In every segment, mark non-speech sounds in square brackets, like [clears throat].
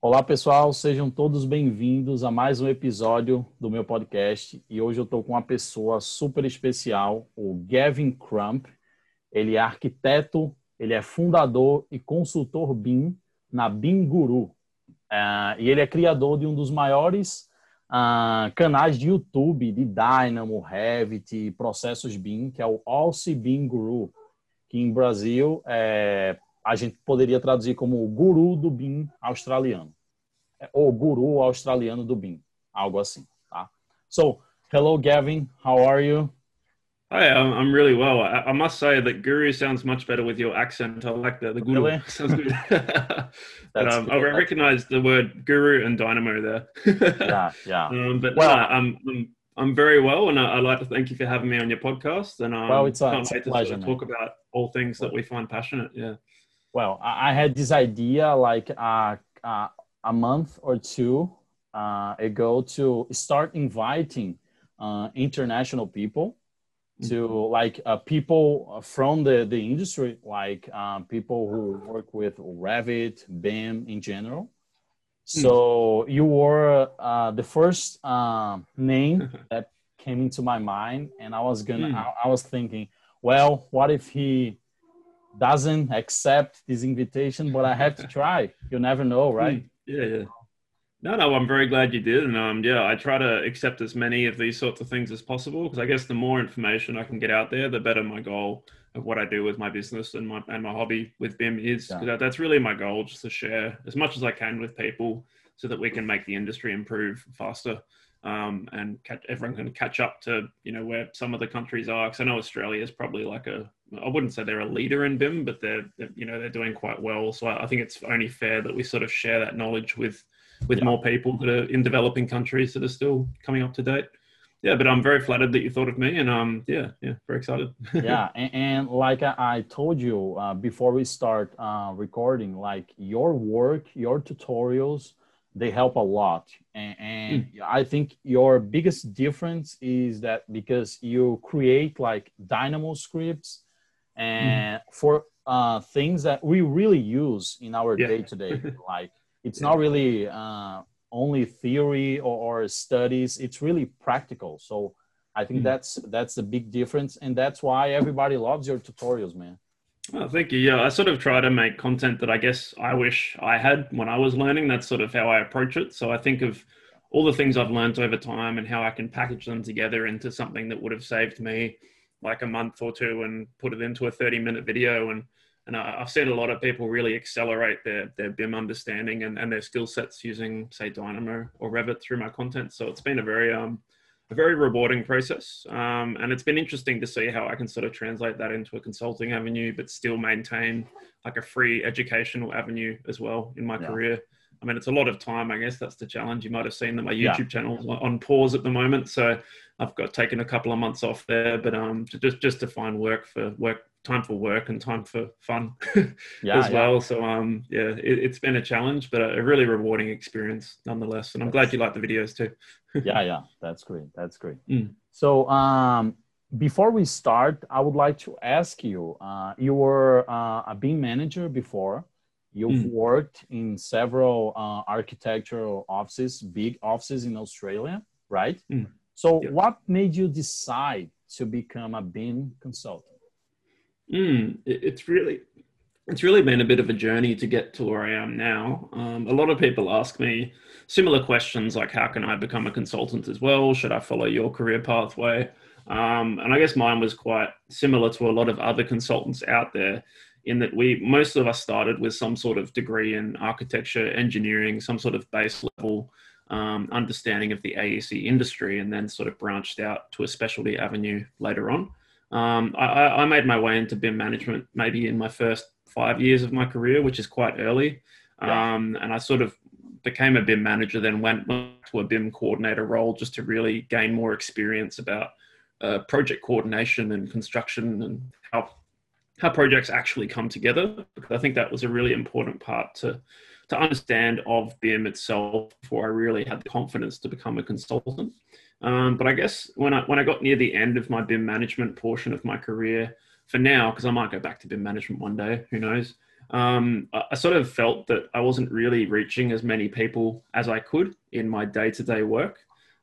Olá, pessoal, sejam todos bem-vindos a mais um episódio do meu podcast. E hoje eu estou com uma pessoa super especial, o Gavin Crump. Ele é arquiteto, ele é fundador e consultor BIM na BIM Guru. Uh, e ele é criador de um dos maiores uh, canais de YouTube de Dynamo, Revit processos BIM, que é o Alce BIM Guru, que em Brasil é a gente poderia traduzir como o guru do BIM australiano. Ou guru australiano do BIM, algo assim, tá? So, hello Gavin, how are you? Hi, I'm really well. I, must say that guru sounds much better with your accent. I like that. The guru really? [laughs] sounds good. [laughs] but um, I recognize the word guru and dynamo there. [laughs] yeah, yeah. Um, but well, no, I'm, I'm, I'm very well, and I, would like to thank you for having me on your podcast. And um, well, it's a, it's a pleasure, to talk about all things that we find passionate. Yeah well, I had this idea like uh, uh, a month or two uh, ago to start inviting uh, international people to mm-hmm. like uh, people from the, the industry, like uh, people who work with Revit, BIM in general. Hmm. So you were the first name [laughs] that came into my mind, and I was gonna, mm. I, I was thinking, well, what if he doesn't accept this invitation, but I have to [laughs] try. You never know, right? Yeah, yeah. No, no, I'm very glad you did, and um, yeah, I try to accept as many of these sorts of things as possible because I guess the more information I can get out there, the better my goal of what I do with my business and my and my hobby with BIM is. Yeah. that's really my goal, just to share as much as I can with people, so that we can make the industry improve faster um, and catch, everyone can catch up to you know where some of the countries are. Because I know Australia is probably like a I wouldn't say they're a leader in BIM, but they're, they're you know they're doing quite well. So I, I, think it's only fair that we sort of share that knowledge with with yeah. more people that are in developing countries that are still coming up to date. Yeah, but I'm very flattered that you thought of me, and um, yeah, yeah, very excited. [laughs] yeah, and, and, like I, told you uh, before we start uh, recording, like your work, your tutorials, they help a lot and, and mm. i think your biggest difference is that because you create like dynamo scripts and mm. for uh, things that we really use in our day to day like it's yeah. not really uh, only theory or, or, studies it's really practical so i think mm. that's that's the big difference and that's why everybody loves your tutorials man Oh, thank you. Yeah, I sort of try to make content that I guess I wish I had when I was learning. That's sort of how I approach it. So I think of all the things I've learned over time and how I can package them together into something that would have saved me like a month or two and put it into a 30 minute video. And, and I've seen a lot of people really accelerate their, their BIM understanding and, and their skill sets using, say, Dynamo or Revit through my content. So it's been a very, um, a very rewarding process. Um, and it's been interesting to see how I can sort of translate that into a consulting avenue, but still maintain like a free educational avenue as well in my yeah. career. I mean, it's a lot of time. I guess that's the challenge. You might have seen that my YouTube yeah. channel's on pause at the moment, so I've got taken a couple of months off there. But um, just just to find work for work time for work and time for fun [laughs] yeah, as well. Yeah. So um, yeah, it, has been a challenge, but a, really rewarding experience nonetheless. And I'm glad you like the videos too. [laughs] yeah, yeah, that's great. That's great. Mm. So um, before we start, I would like to ask you. Uh, you were uh, a BIM manager before. You've mm. worked in several uh, architectural offices, big offices in Australia, right? Mm. So, yeah. what made you decide to become a BIM consultant? Mm, it's really it's really been a bit of a journey to get to where I am now. Um, a lot of people ask me similar questions like, how can I become a consultant as well? Should I follow your career pathway? Um, and I guess mine was quite similar to a lot of other consultants out there in that we, most of us started with some sort of degree in architecture, engineering, some sort of base level um, understanding of the AEC industry, and then sort of branched out to a specialty avenue later on. Um, I, I, made my way into BIM management maybe in my first five years of my career, which is quite early. Um, and I sort of became a BIM manager, then went to a BIM coordinator role just to really gain more experience about uh, project coordination and construction and how how projects actually come together. Because I think that was a really important part to to understand of BIM itself before I really had the confidence to become a consultant. Um, but I guess when I when I got near the end of my BIM management portion of my career, for now, because I might go back to BIM management one day, who knows? um, I, I sort of felt that I wasn't really reaching as many people as I could in my day to day work.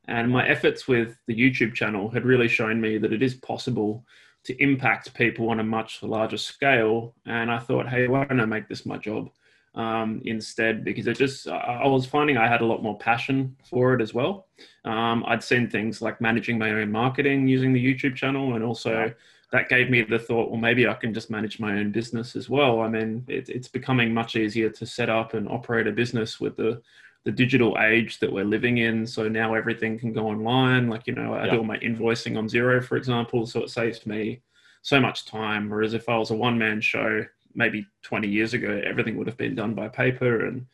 And my efforts with the YouTube channel had really shown me that it is possible to impact people on a much larger scale. And I thought, hey, why don't I make this my job um, instead? Because it just, I was finding I had a lot more passion for it as well. Um, I'd seen things like managing my own marketing using the YouTube channel and also that gave me the thought, well, maybe I can just manage my own business as well. I mean, it, it's becoming much easier to set up and operate a business with the the digital age that we're living in. So now everything can go online. Like, you know, I yeah. do all my invoicing on Xero, for example. So it saves me so much time. Whereas if I was a one man show, maybe 20 years ago, everything would have been done by paper and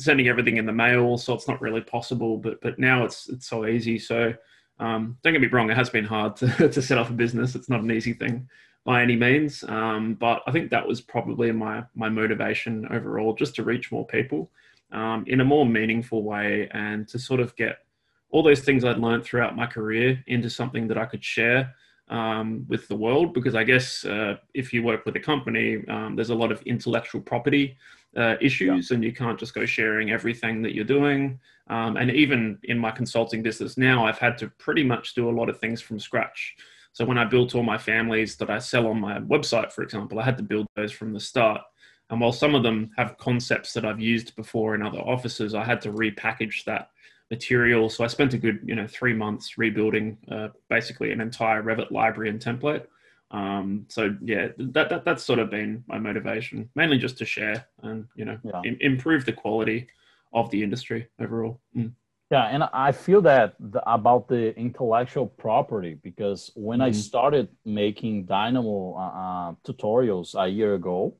sending everything in the mail. So it's not really possible. But but now it's it's so easy. So um, don't get me wrong, it has been hard [laughs] to, to set up a business. It's not an easy thing by any means. Um, but I think that was probably my my motivation overall, just to reach more people um, in a more meaningful way and to sort of get all those things I'd learned throughout my career into something that I could share um, with the world. Because I guess uh, if you work with a company, um, there's a lot of intellectual property uh, issues, yeah. and you can't just go sharing everything that you're doing. Um, and even in my consulting business now, I've had to pretty much do a lot of things from scratch. So when I built all my families that I sell on my website, for example, I had to build those from the start. And while some of them have concepts that I've used before in other offices, I had to repackage that material. So I spent a good, you know, three months rebuilding uh, basically an entire Revit library and template. Um, so yeah, that, that that's sort of been my motivation, mainly just to share and you know yeah. Im- improve the quality of the industry overall. Mm. Yeah, and I feel that the, about the intellectual property because when mm. I mm-hmm. started making Dynamo uh, uh, tutorials a year ago,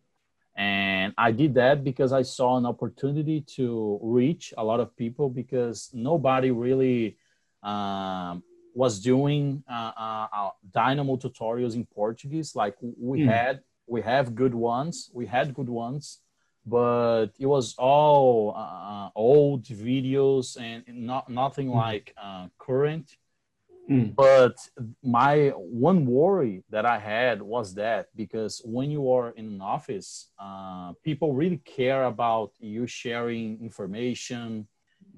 and i did that because i saw an opportunity to reach a lot of people because nobody really um, was doing uh, uh, uh dynamo tutorials in portuguese like we mm. had we have good ones we had good ones but it was all uh, uh old videos and not nothing mm. like uh, current Mm. But my one worry that I had was that because when you are in an office, uh, people really care about you sharing information.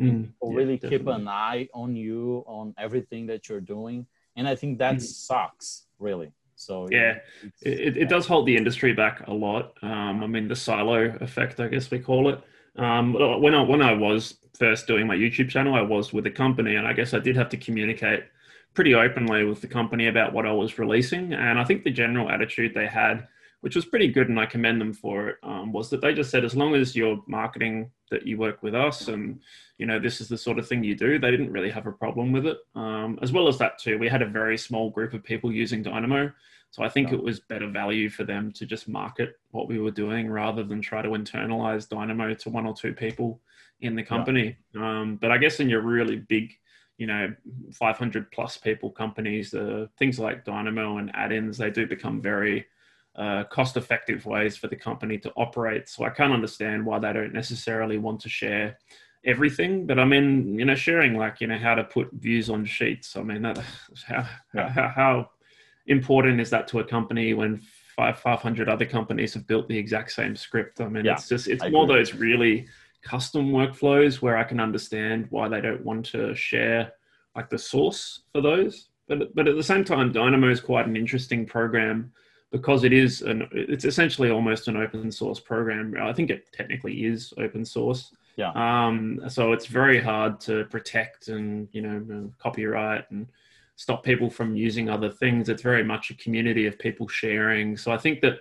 Mm. People yeah, really definitely. keep an eye on you on everything that you're doing, and I think that mm. sucks really. So yeah, it, it does hold the industry back a lot. Um, I mean, the silo effect, I guess we call it. Um, when I when I was first doing my YouTube channel, I was with a company, and I guess I did have to communicate pretty openly with the company about what I was releasing. And I think the general attitude they had, which was pretty good, and I commend them for it, um, was that they just said, as long as you're marketing that you work with us and, you know, this is the sort of thing you do, they didn't really have a problem with it. Um, as well as that, too, we had a very small group of people using Dynamo. So I think it was better value for them to just market what we were doing rather than try to internalize Dynamo to one or two people in the company. Yeah. Um, but I guess in your really big you know 500 plus people companies uh, things like dynamo and add-ins they do become very uh, cost effective ways for the company to operate so i can't understand why they don't necessarily want to share everything but i mean you know sharing like you know how to put views on sheets i mean that, [laughs] how, yeah. how, how important is that to a company when five 500 other companies have built the exact same script i mean yeah, it's just it's I more agree. those really custom workflows where I can understand why they don't want to share like the source for those. But but at the same time, Dynamo is quite an interesting program because it is an it's essentially almost an open source program. I think it technically is open source. Yeah. Um. So it's very hard to protect and you know copyright and stop people from using other things. It's very much a community of people sharing. So I think that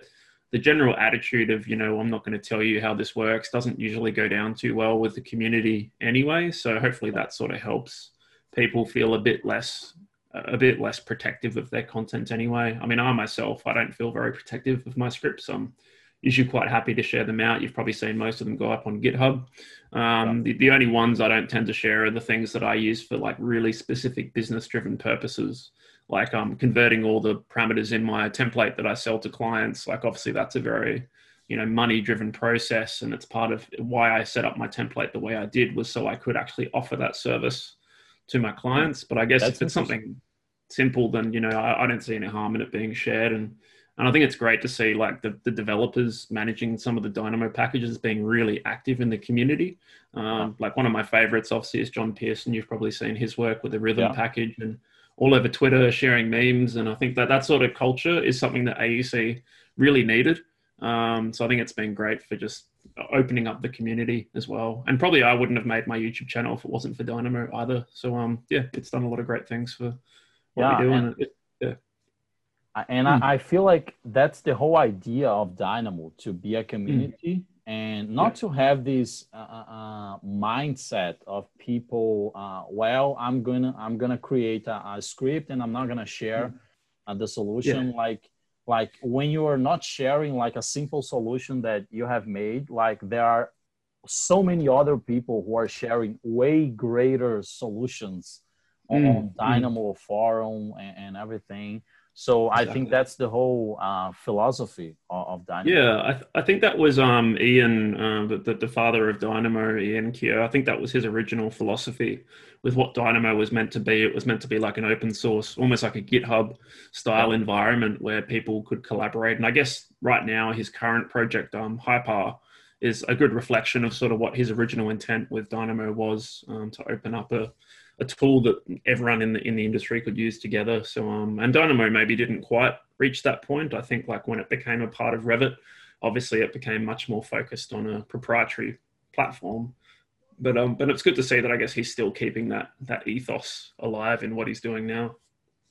the general attitude of you know i'm not going to tell you how this works doesn't usually go down too well with the community anyway. So hopefully that sort of helps people feel a bit less a bit less protective of their content anyway. I mean i myself i don't feel very protective of my scripts. I'm usually quite happy to share them out. You've probably seen most of them go up on github. Um, the, the only ones i don't tend to share are the things that i use for like really specific business driven purposes like um, converting all the parameters in my template that I sell to clients. Like obviously that's a very you know money driven process, and it's part of why I set up my template the way I did was so I could actually offer that service to my clients. But I guess that's if it's something simple, then you know I, I, don't see any harm in it being shared. And And I think it's great to see like the, the developers managing some of the Dynamo packages being really active in the community. Um, like one of my favorites, obviously, is John Pierson. You've probably seen his work with the Rhythm yeah. package and all over Twitter sharing memes. And I think that that sort of culture is something that AEC really needed. Um, so I think it's been great for just opening up the community as well. And probably I wouldn't have made my YouTube channel if it wasn't for Dynamo either. So um, yeah, it's done a lot of great things for what yeah, we do. And, it, yeah. And hmm. I, feel like that's the whole idea of Dynamo to be a community hmm. And not yeah. to have this uh, uh, uh, mindset of people. Uh, well, I'm gonna I'm gonna create a, a, script and I'm not gonna share hmm. the solution. Like like when you are not sharing like a simple solution that you have made like there are so many other people who are sharing way greater solutions on, mm, on dynamo mm. forum and, and everything so exactly. I think that's the whole uh, philosophy of, of, Dynamo. Yeah, I, th- I think that was um, Ian, uh, the, the father of Dynamo, Ian Keough. I think that was his original philosophy with what Dynamo was meant to be. It was meant to be like an open source, almost like a GitHub style environment where people could collaborate. And I guess right now his current project, um, Hypar, is a good reflection of sort of what his original intent with Dynamo was um, to open up a a tool that everyone in the in the industry could use together. So um, and Dynamo maybe didn't quite reach that point. I think like when it became a part of Revit, obviously it became much more focused on a proprietary platform. But um, but it's good to see that I guess he's still keeping that that ethos alive in what he's doing now.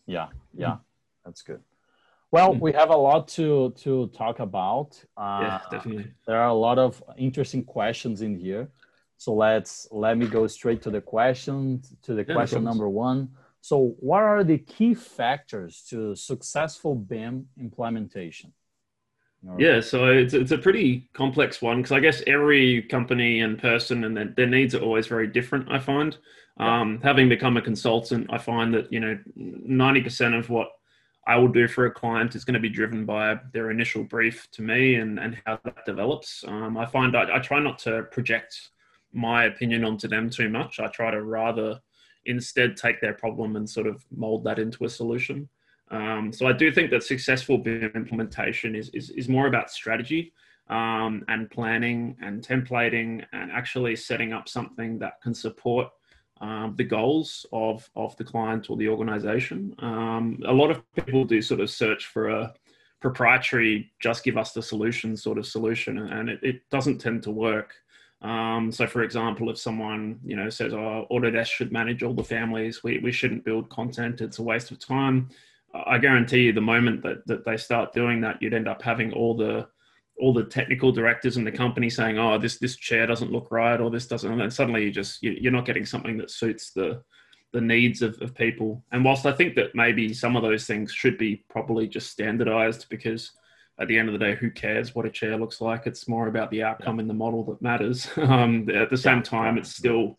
Yeah, yeah, that's good. Well, mm. we have a lot to to talk about. Uh, yeah, definitely. There are a lot of interesting questions in here. So let's let me go straight to the question to the yeah, question number one. So what are the key factors to successful BIM implementation? Yeah, so it's, it's a pretty complex one because I guess every company and person and their, their, needs are always very different. I find, um, having become a consultant, I find that you know ninety percent of what I will do for a client is going to be driven by their initial brief to me and, and how that develops. Um, I find I, I, try not to project my opinion onto them too much. I try to rather instead take their problem and sort of mold that into a solution. Um, so I do think that successful BIM implementation is, is, is more about strategy um, and planning and templating and actually setting up something that can support um, the goals of, of the client or the organization. Um, a lot of people do sort of search for a proprietary, just give us the solution sort of solution, and it, it doesn't tend to work. Um, so, for example, if someone you know says, "Oh, Autodesk should manage all the families," we, we shouldn't build content; it's a waste of time. I guarantee you, the moment that, that they start doing that, you'd end up having all the all the technical directors in the company saying, "Oh, this this chair doesn't look right," or this doesn't, and then suddenly you just you, are not getting something that suits the the needs of, of people. And whilst I think that maybe some of those things should be probably just standardized because at the end of the day, who cares what a chair looks like? It's more about the outcome in the model that matters. [laughs] Um, at the same time, it's still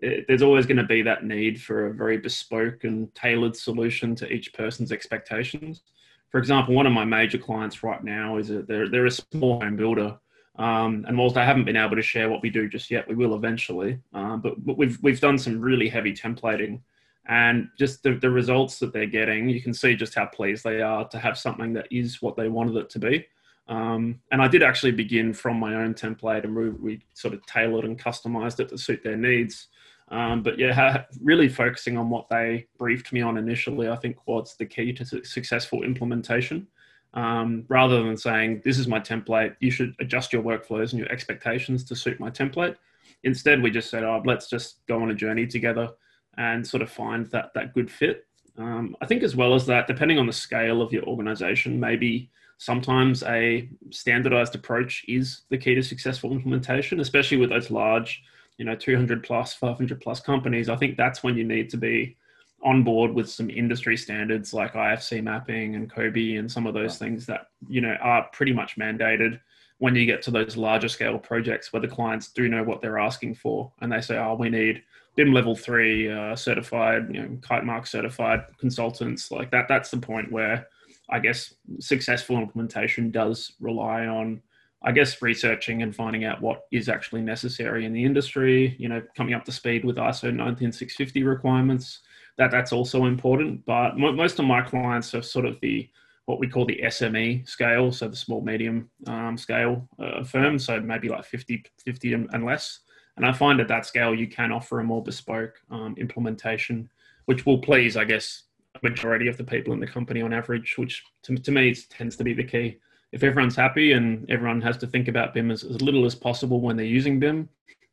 it, there's always going to be that need for a very bespoke and tailored solution to each person's expectations. For example, one of my major clients right now is a, they're, they're a small home builder. Um, and whilst I haven't been able to share what we do just yet, we will eventually. Uh, but, but we've, we've done some really heavy templating and just the, the results that they're getting, you can see just how pleased they are to have something that is what they wanted it to be. Um, and I did actually begin from my own template and we, we, sort of tailored and customized it to suit their needs. Um, but yeah, really focusing on what they briefed me on initially, I think was the key to successful implementation. Um, rather than saying, this is my template, you should adjust your workflows and your expectations to suit my template. Instead, we just said, oh, let's just go on a journey together and sort of find that that good fit. Um, I think as well as that, depending on the scale of your organization, maybe sometimes a standardized approach is the key to successful implementation, especially with those large, you know, 200 plus, 500 plus companies. I think that's when you need to be on board with some industry standards like IFC mapping and COBie and some of those things that, you know, are pretty much mandated when you get to those larger scale projects where the clients do know what they're asking for and they say, oh, we need BIM level three uh, certified, you know, kite mark certified consultants like that. That's the point where I guess successful implementation does rely on, I guess, researching and finding out what is actually necessary in the industry. You know, coming up to speed with ISO 19650 requirements. That that's also important. But most of my clients are sort of the what we call the SME scale, so the small medium um, scale uh, firm, so maybe like 50, 50 and less. And I find at that scale you can offer a more bespoke um, implementation, which will please, I guess, a majority of the people in the company on average, which to, to me tends to be the key. If everyone's happy and everyone has to think about BIM as, as little as possible when they're using BIM,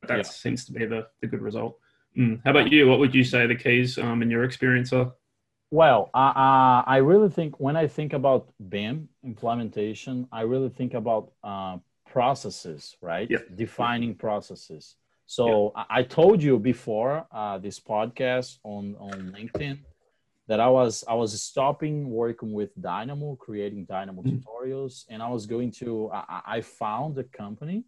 that yeah. seems to be the, the good result. Mm. How about you? What would you say the keys um, in your experience are? Well, uh, I really think when I think about BIM implementation, I really think about uh, processes, right? Yeah. Defining processes. So yeah. I told you before uh, this podcast on on LinkedIn that I was I was stopping working with Dynamo, creating Dynamo mm-hmm. tutorials, and I was going to I, I found a company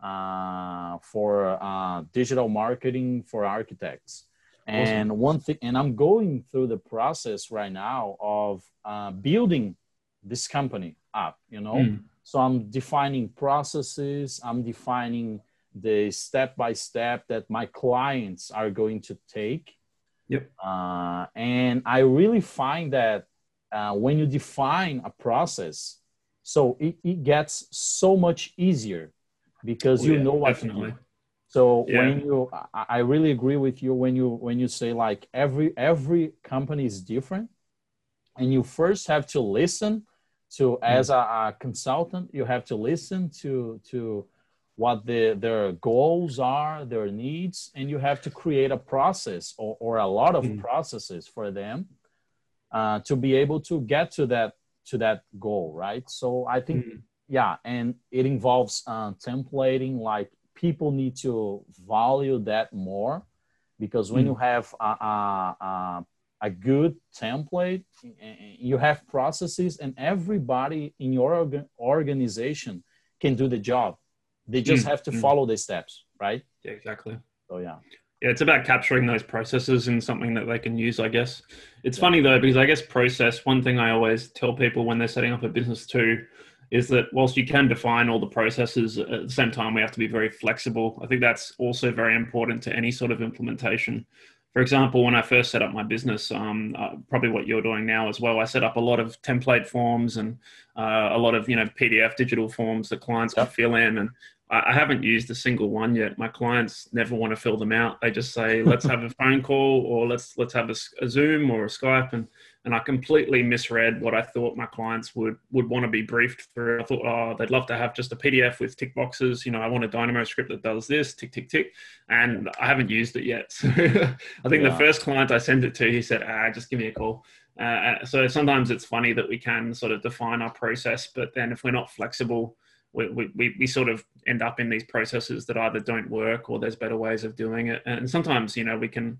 uh, for uh, digital marketing for architects and awesome. one thing, and I'm going through the process right now of uh, building this company up, you know? Mm. So I'm defining processes, I'm defining the step by step that my clients are going to take. Yep. Uh, and I really find that uh, when you define a process, so it, it gets so much easier because oh, you yeah, know what definitely. To do. So yeah. when you, I really agree with you when you when you say like every every company is different, and you first have to listen to mm. as a, a, consultant you have to listen to to what the, their goals are their needs and you have to create a process or, or a lot of mm. processes for them uh, to be able to get to that to that goal right so i think mm. yeah and it involves uh, templating like people need to value that more because when mm. you have a, a, a, a, good template you have processes and everybody in your organization can do the job they just mm. have to mm. follow the steps right yeah exactly so yeah yeah, it's about capturing those processes in something that they can use, I guess. It's yeah. funny though, because I guess process, one thing I always tell people when they're setting up a business too, is that whilst you can define all the processes at the same time we have to be very flexible i think that's also very important to any sort of implementation for example when i first set up my business um, uh, probably what you're doing now as well i set up a lot of template forms and uh, a lot of you know pdf digital forms that clients yep. can fill in and I haven't used a single one yet. My clients never want to fill them out. They just say, [laughs] "Let's have a phone call, or let's let's have a, a Zoom or a Skype," and and I completely misread what I thought my clients would would want to be briefed through. I thought, oh, they'd love to have just a PDF with tick boxes. You know, I want a Dynamo script that does this, tick, tick, tick, and I haven't used it yet. [laughs] So I think yeah. the first client I sent it to, he said, ah, just give me a call. Uh, uh, so sometimes it's funny that we can sort of define our process, but then if we're not flexible, we, we, we sort of end up in these processes that either don't work or there's better ways of doing it. And sometimes, you know, we can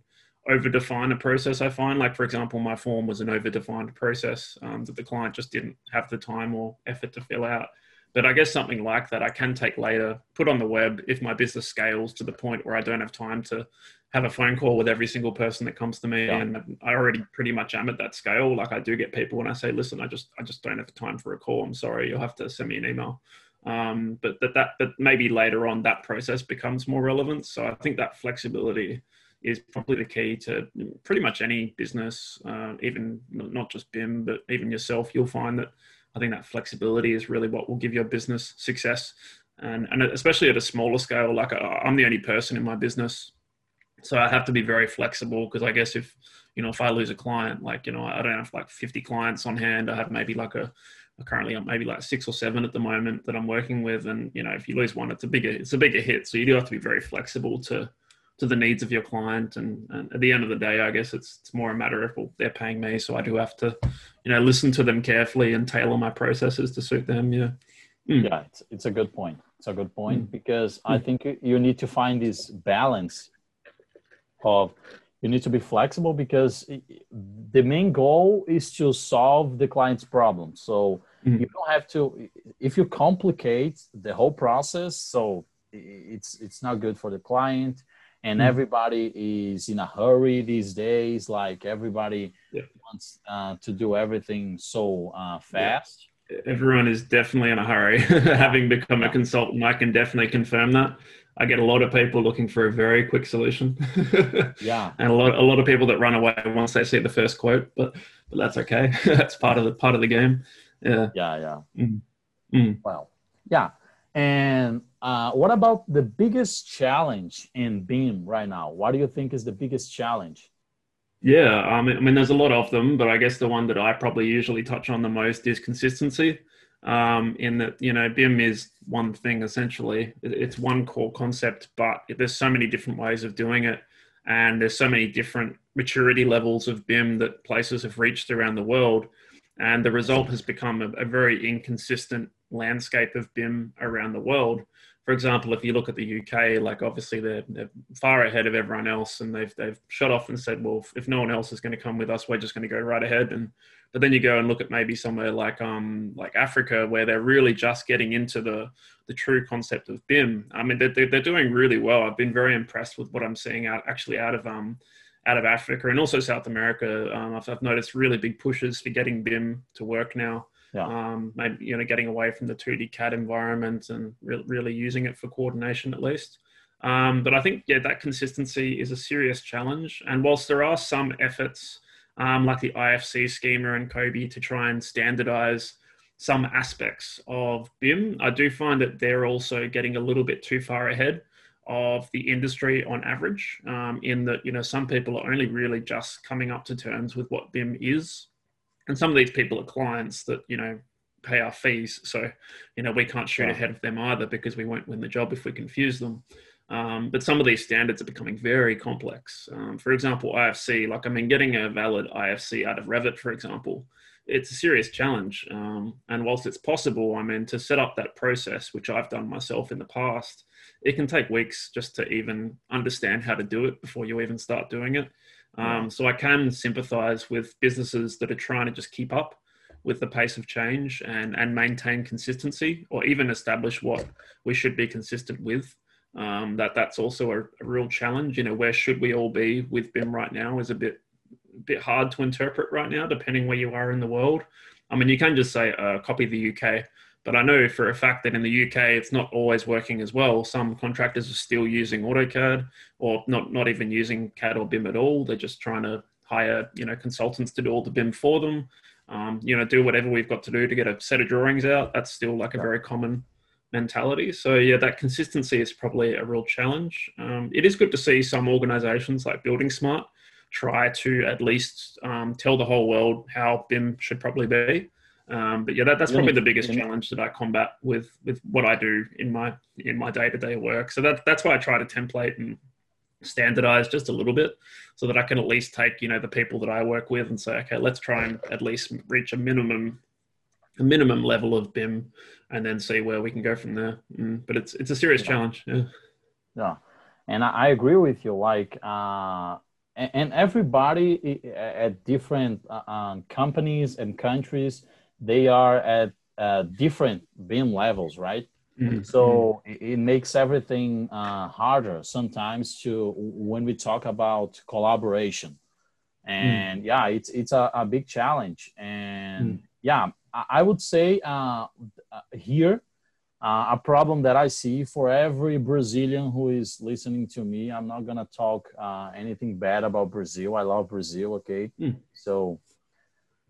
over-define a process i find. Like for example my form was an over-defined process um, that the client just didn't have the time or effort to fill out. But i guess something like that i can take later put on the web if my business scales to the point where i don't have time to have a phone call with every single person that comes to me. Yeah. and i already pretty much am at that scale. Like i do get people when i say listen i just i just don't have time for a call. I'm sorry. You'll have to send me an email um, but that, that but maybe later on that process becomes more relevant so i think that flexibility is probably the key to pretty much any business, uh, even not just BIM, but even yourself. You'll find that I think that flexibility is really what will give your business success. And, and especially at a smaller scale, like uh, I'm the only person in my business. So I have to be very flexible because I guess if, you know, if I lose a client, like, you know, I don't have like 50 clients on hand. I have maybe like a, currently I'm maybe like six or seven at the moment that I'm working with. And, you know, if you lose one, it's a bigger, it's a bigger hit. So you do have to be very flexible to, to the needs of your client. And, and, at the end of the day, I guess it's it's more a matter of well, they're paying me, so I do have to, you know, listen to them carefully and tailor my processes to suit them. Yeah. Mm. Yeah, it's, it's a good point. It's a good point mm. because I think you need to find this balance of you need to be flexible because the main goal is to solve the client's problem. So mm. you don't have to if you complicate the whole process, so it's it's not good for the client and mm everybody is in a hurry these days like everybody yeah. wants uh, to do everything so uh, fast yeah. everyone is definitely in a hurry [laughs] having become a consultant i can definitely confirm that i get a lot of people looking for a very quick solution [laughs] yeah and a lot, a lot of people that run away once they see the first quote but but that's okay [laughs] that's part of the part of the game Yeah. Yeah, yeah. Mm. Mm. Well, yeah. And uh, what about the biggest challenge in BIM right now? What do you think is the biggest challenge? Yeah, I mean, I mean, there's a lot of them, but I guess the one that I probably usually touch on the most is consistency. Um, in that, you know, BIM is one thing essentially. It's one core concept, but there's so many different ways of doing it, and there's so many different maturity levels of BIM that places have reached around the world, and the result has become a, a very inconsistent landscape of BIM around the world for example, if you look at the UK, like obviously they're, they're, far ahead of everyone else, and they've they've shut off and said, well, if no one else is going to come with us, we're just going to go right ahead. And but then you go and look at maybe somewhere like um like Africa, where they're really just getting into the the true concept of BIM. I mean, they're they're doing really well. I've been very impressed with what I'm seeing out actually out of um out of Africa and also South America. Um, I've, I've noticed really big pushes for getting BIM to work now yeah. um, maybe you know getting away from the 2D CAD environment and re- really using it for coordination at least. Um, but I think yeah, that consistency is a serious challenge. And whilst there are some efforts um, like the IFC schema and COBie to try and standardize some aspects of BIM, I do find that they're also getting a little bit too far ahead of the industry on average. Um, in that you know some people are only really just coming up to terms with what BIM is and some of these people are clients that you know pay our fees. So you know we can't shoot yeah. ahead of them either because we won't win the job if we confuse them. Um, but some of these standards are becoming very complex. Um, for example ifc like i mean getting a valid ifc out of revit for example it's a serious challenge. Um, and whilst it's possible i mean to set up that process which i've done myself in the past it can take weeks just to even understand how to do it before you even start doing it um, so I can sympathize with businesses that are trying to just keep up with the pace of change and, and maintain consistency or even establish what we should be consistent with. Um, that that's also a, a, real challenge. You know, where should we all be with BIM right now is a bit a bit hard to interpret right now, depending where you are in the world. I mean, you can just say uh, copy the UK, but I know for a fact that in the UK, it's not always working as well. Some contractors are still using AutoCAD or not, not even using CAD or BIM at all. They're just trying to hire, you know, consultants to do all the BIM for them. Um, you know, do whatever we've got to do to get a set of drawings out. That's still like a very common mentality. So yeah, that consistency is probably a real challenge. Um, it is good to see some organizations like Building Smart try to at least um, tell the whole world how BIM should probably be. Um, but yeah, that, that's probably the biggest challenge that I combat with with what I do in my in my day to day work. So that that's why I try to template and standardize just a little bit, so that I can at least take you know the people that I work with and say, okay, let's try and at least reach a minimum a minimum level of BIM, and then see where we can go from there. Mm, but it's it's a serious yeah. challenge. Yeah. Yeah, and I agree with you. Like. Uh and everybody at different uh, um, companies and countries they are at uh, different BIM levels, right? Mm-hmm. So it, makes everything uh, harder sometimes to when we talk about collaboration. And mm. yeah, it's it's a, a, big challenge. And mm. yeah, I would say uh, uh, here uh, a problem that I see for every Brazilian who is listening to me. I'm not gonna talk uh, anything bad about Brazil. I love Brazil. Okay, mm. so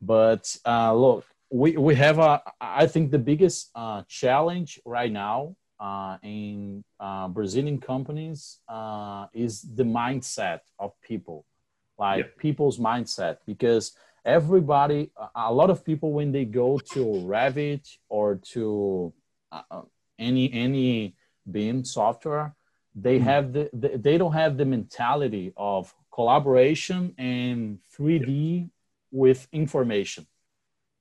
but uh, look, we we have a I think the biggest uh, challenge right now uh, in uh, Brazilian companies uh, is the mindset of people, like yeah. people's mindset, because everybody, a lot of people, when they go to Revit or to uh, uh, any any BIM software, they mm. have the, the, they don't have the mentality of collaboration and 3D yeah. with information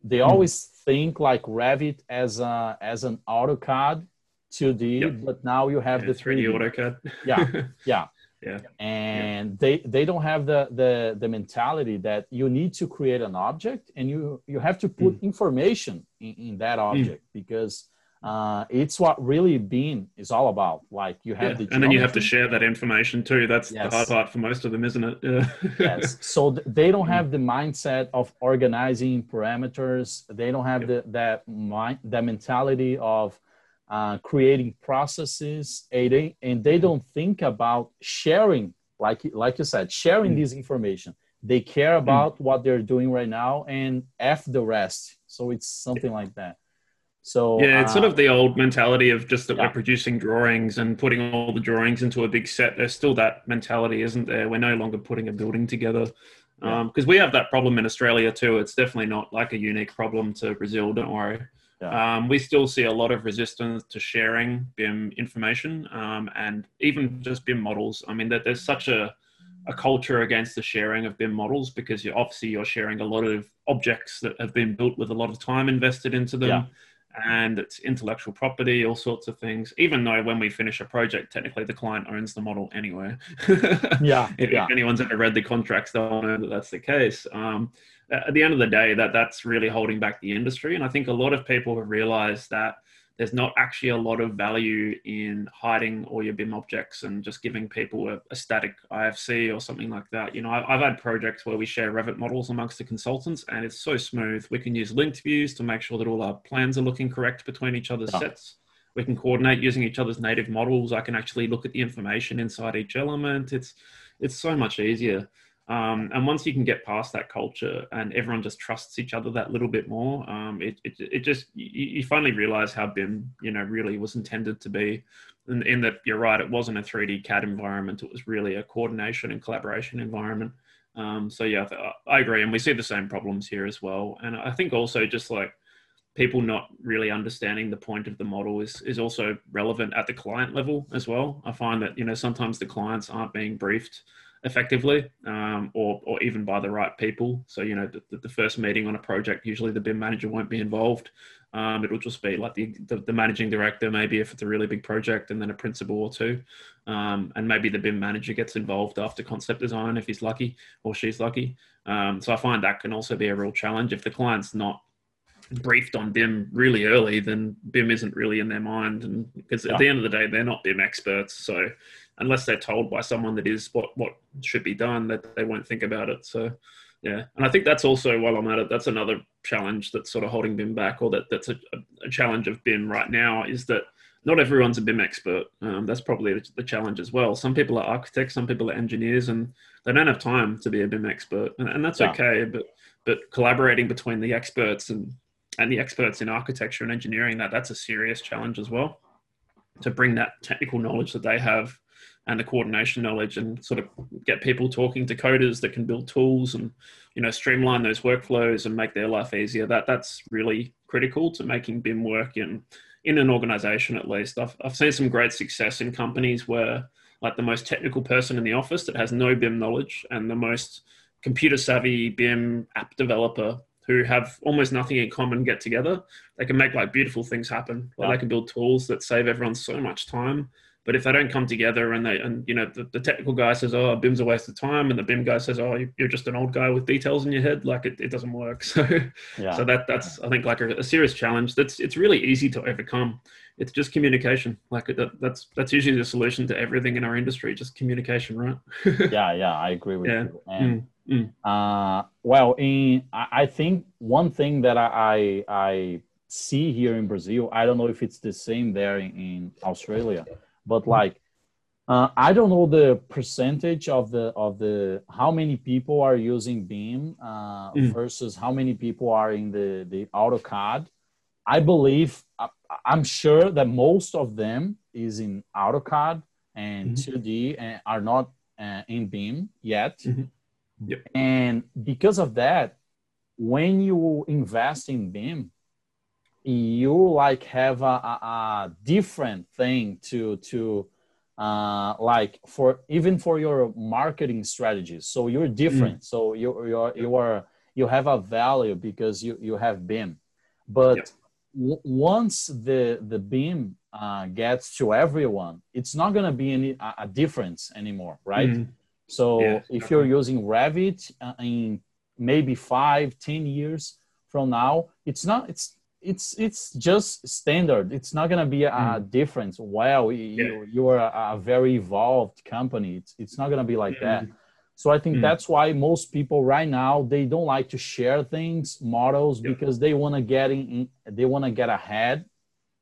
they hmm. always think like Revit as a as an AutoCAD 2D, yep. but now you have yeah, the 3D, 3D AutoCAD. yeah, yeah, yeah. And yeah. they they don't have the the the mentality that you need to create an object and you you have to put mm. information in, in that hmm. object mm. because uh, it's what really BIM is all about. Like you have yeah. the and then you have to share that information too. That's yes. the hard part for most of them, isn't it? Yeah. yes. So th- they don't have the mindset of organizing parameters. They don't have the that mind that mentality of uh, creating processes. And they, and they don't think about sharing, like like you said, sharing mm. this information they care about mm. what they're doing right now and f the rest so it's something like that so yeah it's uh, sort of the old mentality of just that yeah. we're producing drawings and putting all the drawings into a big set there's still that mentality isn't there we're no longer putting a building together because yeah. um, we have that problem in australia too it's definitely not like a unique problem to brazil don't worry yeah. Um, we still see a lot of resistance to sharing BIM information um, and even just BIM models. I mean, that there's such a, a culture against the sharing of BIM models because you obviously you're sharing a lot of objects that have been built with a lot of time invested into them. Yeah. And it's intellectual property, all sorts of things. Even though when we finish a project, technically the client owns the model anyway. [laughs] yeah, if, yeah. if, anyone's ever read the contracts, they'll know that that's the case. Um, at the end of the day, that that's really holding back the industry. And I think a lot of people have realized that there's not actually a lot of value in hiding all your BIM objects and just giving people a, a static IFC or something like that. You know, I, have had projects where we share Revit models amongst the consultants, and it's so smooth. We can use linked views to make sure that all our plans are looking correct between each other's yeah. sets. We can coordinate using each other's native models. I can actually look at the information inside each element. It's it's so much easier. Um, and once you can get past that culture and everyone just trusts each other that little bit more, um, it, it, it just, you, you, finally realize how BIM, you know, really was intended to be. In, in that you're right, it wasn't a 3D CAD environment. It was really a coordination and collaboration environment. Um, so yeah, I agree. And we see the same problems here as well. And I think also just like people not really understanding the point of the model is, is also relevant at the client level as well. I find that, you know, sometimes the clients aren't being briefed effectively um, or, or even by the right people. So, you know, the, the, first meeting on a project, usually the BIM manager won't be involved. Um, it'll just be like the, the, the, managing director, maybe if it's a really big project, and then a principal or two. Um, and maybe the BIM manager gets involved after concept design if he's lucky or she's lucky. Um, so I find that can also be a real challenge. If the client's not briefed on BIM really early, then BIM isn't really in their mind. And because yeah. at the end of the day, they're not BIM experts. So unless they're told by someone that is what what should be done, that they won't think about it. So yeah, and I think that's also while I'm at it, that's another challenge that's sort of holding BIM back, or that that's a, a challenge of BIM right now is that not everyone's a BIM expert. Um, that's probably the challenge as well. Some people are architects, some people are engineers, and they don't have time to be a BIM expert, and, and that's yeah. okay. But but collaborating between the experts and and the experts in architecture and engineering, that that's a serious challenge as well. To bring that technical knowledge that they have and the coordination knowledge and sort of get people talking to coders that can build tools and you know streamline those workflows and make their life easier. That that's really critical to making bim work in in an organization at least. I've, I've seen some great success in companies where like the most technical person in the office that has no bim knowledge and the most computer savvy bim app developer who have almost nothing in common get together they can make like beautiful things happen. Like they can build tools that save everyone so much time but if they don't come together and they and you know the, the technical guy says, "Oh, BIM's a waste of time," and the BIM guy says, "Oh, you're just an old guy with details in your head," like it, it doesn't work. [laughs] So, yeah. so that that's I think like a, a, serious challenge. That's it's really easy to overcome. It's just communication. Like that, that's that's usually the solution to everything in our industry. Just communication, right? [laughs] yeah, yeah, I agree with yeah. you. And mm, mm. Uh, well, in I, I think one thing that I, I I see here in Brazil, I don't know if it's the same there in, in Australia but like uh, I don't know the percentage of the of the how many people are using BIM uh, mm. versus how many people are in the the AutoCAD. I believe I, am sure that most of them is in AutoCAD and mm-hmm. 2D and are not uh, in BIM yet. Mm-hmm. Yep. And because of that, when you invest in BIM, you like have a, a, a different thing to to uh, like for even for your marketing strategies. So you're different. Mm. So you you are you are you have a value because you you have BIM, but yep. w- once the the BIM uh, gets to everyone, it's not gonna be any a, a difference anymore, right? Mm. So yeah, if you're using Revit uh, in maybe five, ten years from now, it's not it's it's it's just standard. It's not gonna be a mm. difference. Wow, you yeah. you are a, a, very evolved company. It's it's not gonna be like mm. that. So I think mm. that's why most people right now they don't like to share things models yep. because they want to get in. They want to get ahead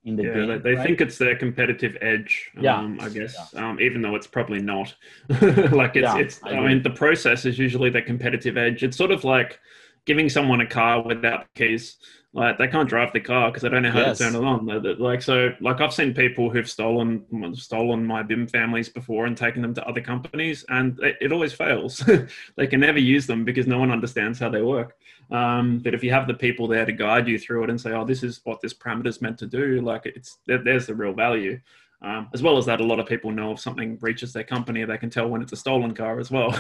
in the yeah, game. they, they right? think it's their competitive edge. Yeah. Um, I guess, um, even though it's probably not. [laughs] like it's, Yeah, it's. I I, mean, the process is usually their competitive edge. It's sort of like giving someone a car without the keys. Like they can't drive the car because they don't know how Yes. to turn it on. Like so, like I've seen people who've stolen stolen my BIM families before and taken them to other companies, and it, it always fails. [laughs] they can never use them because no one understands how they work. Um, but if you have the people there to guide you through it and say, "Oh, this is what this parameter is meant to do," like it's there, there's the real value. Um, as well as that, a lot of people know if something breaches their company, they can tell when it's a stolen car as well. [laughs]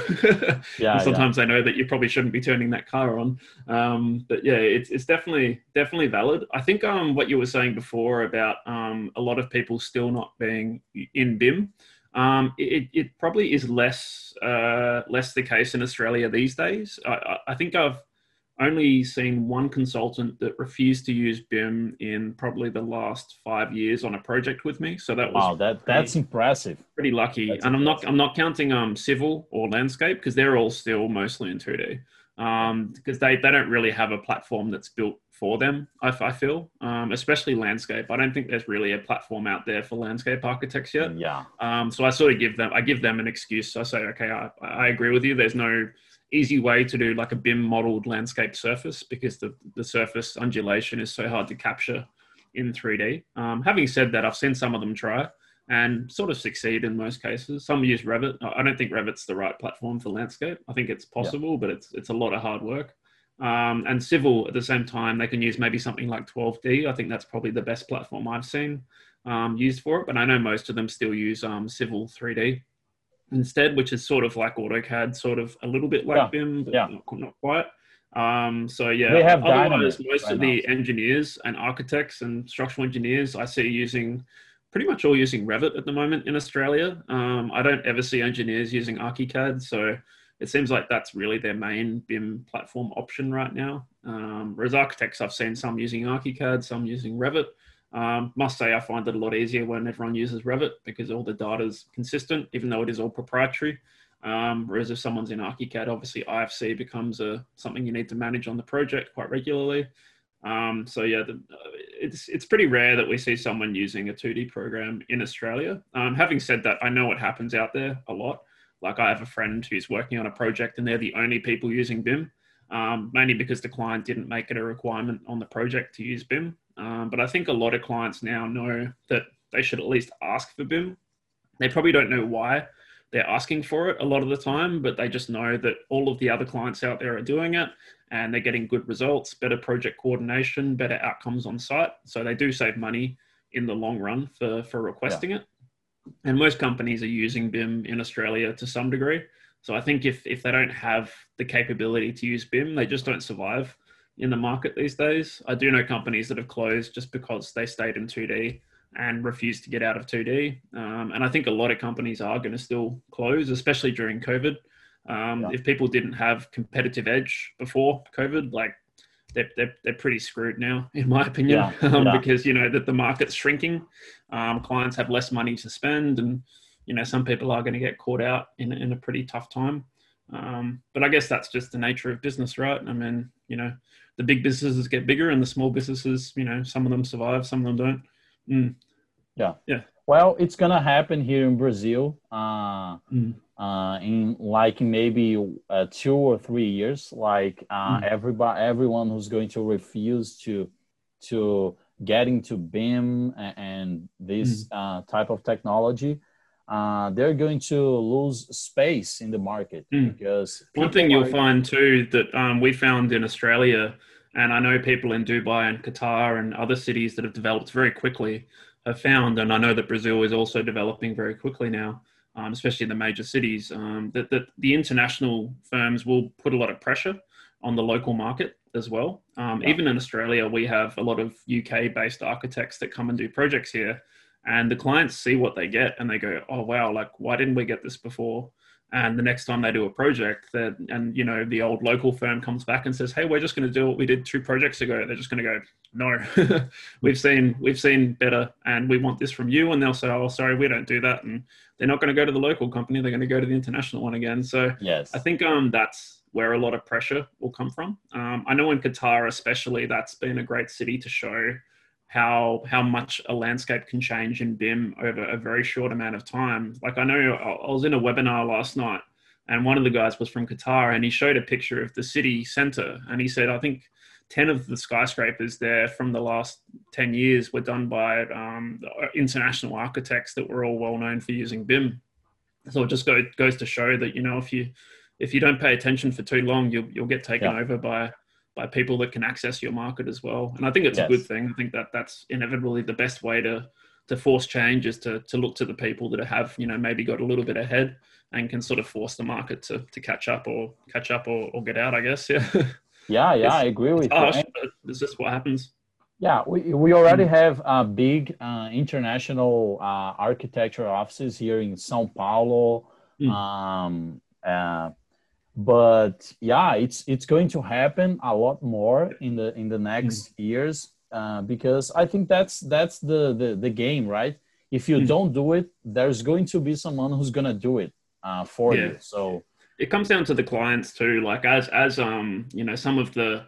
Yeah, sometimes they know that you probably shouldn't be turning that car on. Um, but yeah, it's, it's definitely definitely valid. I think um, what you were saying before about um, a lot of people still not being in BIM, um, it, it probably is less uh, less the case in Australia these days. I- I think I've only seen one consultant that refused to use BIM in probably the last five years on a project with me. So that was Wow, that that's impressive. pretty lucky. That's and I'm not. I'm not counting um civil or landscape because they're all still mostly in 2D. Um, because they, they don't really have a platform that's built for them. I, I feel, um, especially landscape. I don't think there's really a platform out there for landscape architects yet. Yeah, Um, so I sort of give them I give them an excuse. I say, okay, I, I agree with you. There's no easy way to do like a BIM modeled landscape surface because the, the surface undulation is so hard to capture in 3D. Um, having said that, I've seen some of them try and sort of succeed in most cases. Some use Revit. I don't think Revit's the right platform for landscape. I think it's possible, but it's it's a lot of hard work. Um, and civil at the same time, they can use maybe something like 12D. I think that's probably the best platform I've seen um, used for it. But I know most of them still use um, civil 3D instead, which is sort of like AutoCAD, sort of a little bit like Yeah, BIM, but yeah. not, not quite. Um, so yeah, They have otherwise, most right of the engineers and architects and structural engineers I see using pretty much all using Revit at the moment in Australia. Um, I don't ever see engineers using ArchiCAD, so it seems like that's really their main BIM platform option right now. Um, whereas architects, I've seen some using ArchiCAD, some using Revit. Um, must say, I find it a lot easier when everyone uses Revit because all the data is consistent, even though it is all proprietary. Um, whereas if someone's in ArchiCAD, obviously IFC becomes a something you need to manage on the project quite regularly. Um, so yeah, the, uh, it's it's pretty rare that we see someone using a 2D program in Australia. Um, having said that, I know it happens out there a lot. Like I have a friend who's working on a project and they're the only people using BIM, um, mainly because the client didn't make it a requirement on the project to use BIM. Um, but I think a lot of clients now know that they should at least ask for BIM. They probably don't know why they're asking for it a lot of the time, but they just know that all of the other clients out there are doing it and they're getting good results, better project coordination, better outcomes on site. So they do save money in the long run for, for requesting it. And most companies are using BIM in Australia to some degree. So I think if, if they don't have the capability to use BIM, they just don't survive in the market these days. I do know companies that have closed just because they stayed in 2D and refused to get out of 2D. Um, and I think a lot of companies are going to still close, especially during COVID. Um, Yeah. If people didn't have competitive edge before COVID, like they're, they're, they're pretty screwed now, [laughs] in my opinion, Yeah, [laughs] um, yeah. because you know that the market's shrinking. Um, clients have less money to spend, and you know some people are going to get caught out in in a pretty tough time. Um, but I guess that's just the nature of business, right? I mean, you know, the big businesses get bigger, and the small businesses, you know, some of them survive, some of them don't. Mm. Yeah. Yeah. Well, it's gonna happen here in Brazil. Uh, Mm. uh, in like maybe uh, two or three years, like uh, Mm. everybody, everyone who's going to refuse to to get into BIM and, and this Mm. uh, type of technology, uh, they're going to lose space in the market Mm. because One thing you'll are- find too that um, we found in Australia, and I know people in Dubai and Qatar and other cities that have developed very quickly have found, and I know that Brazil is also developing very quickly now, um, especially in the major cities, um, that, that the international firms will put a lot of pressure on the local market as well. Um, Yeah. Even in Australia, we have a lot of UK based architects that come and do projects here. And the clients see what they get and they go, oh, wow, like, why didn't we get this before? And the next time they do a project, that and you know the old local firm comes back and says, "Hey, we're just going to do what we did two projects ago." They're just going to go, "No, [laughs] we've seen we've seen better, and we want this from you." And they'll say, "Oh, sorry, we don't do that." And they're not going to go to the local company; they're going to go to the international one again. So yes, I think um, that's where a lot of pressure will come from. Um, I know in Qatar, especially, that's been a great city to show how how much a landscape can change in BIM over a very short amount of time. Like I know I was in a webinar last night, and one of the guys was from Qatar, and he showed a picture of the city center, and he said, I think. 10 of the skyscrapers there from the last 10 years were done by um, international architects that were all well known for using BIM. So it just go, goes to show that, you know, if you if you don't pay attention for too long, you'll, you'll get taken yeah. over by by people that can access your market as well. And I think it's yes. a good thing. I think that that's inevitably the best way to to force change is to to look to the people that have you know maybe got a little bit ahead and can sort of force the market to to catch up or catch up or, or get out. I guess. [laughs] Yeah. Yeah, yeah, I agree with harsh, you. Is this what happens? Yeah, we, we already have uh, big uh, international uh, architecture offices here in Sao Paulo. Mm. Um, uh, but yeah it's it's going to happen a lot more in the in the next mm. years uh, because i think that's that's the, the the game right if you mm. don't do it there's going to be someone who's going to do it uh, for yeah. you so it comes down to the clients too like as as um you know some of the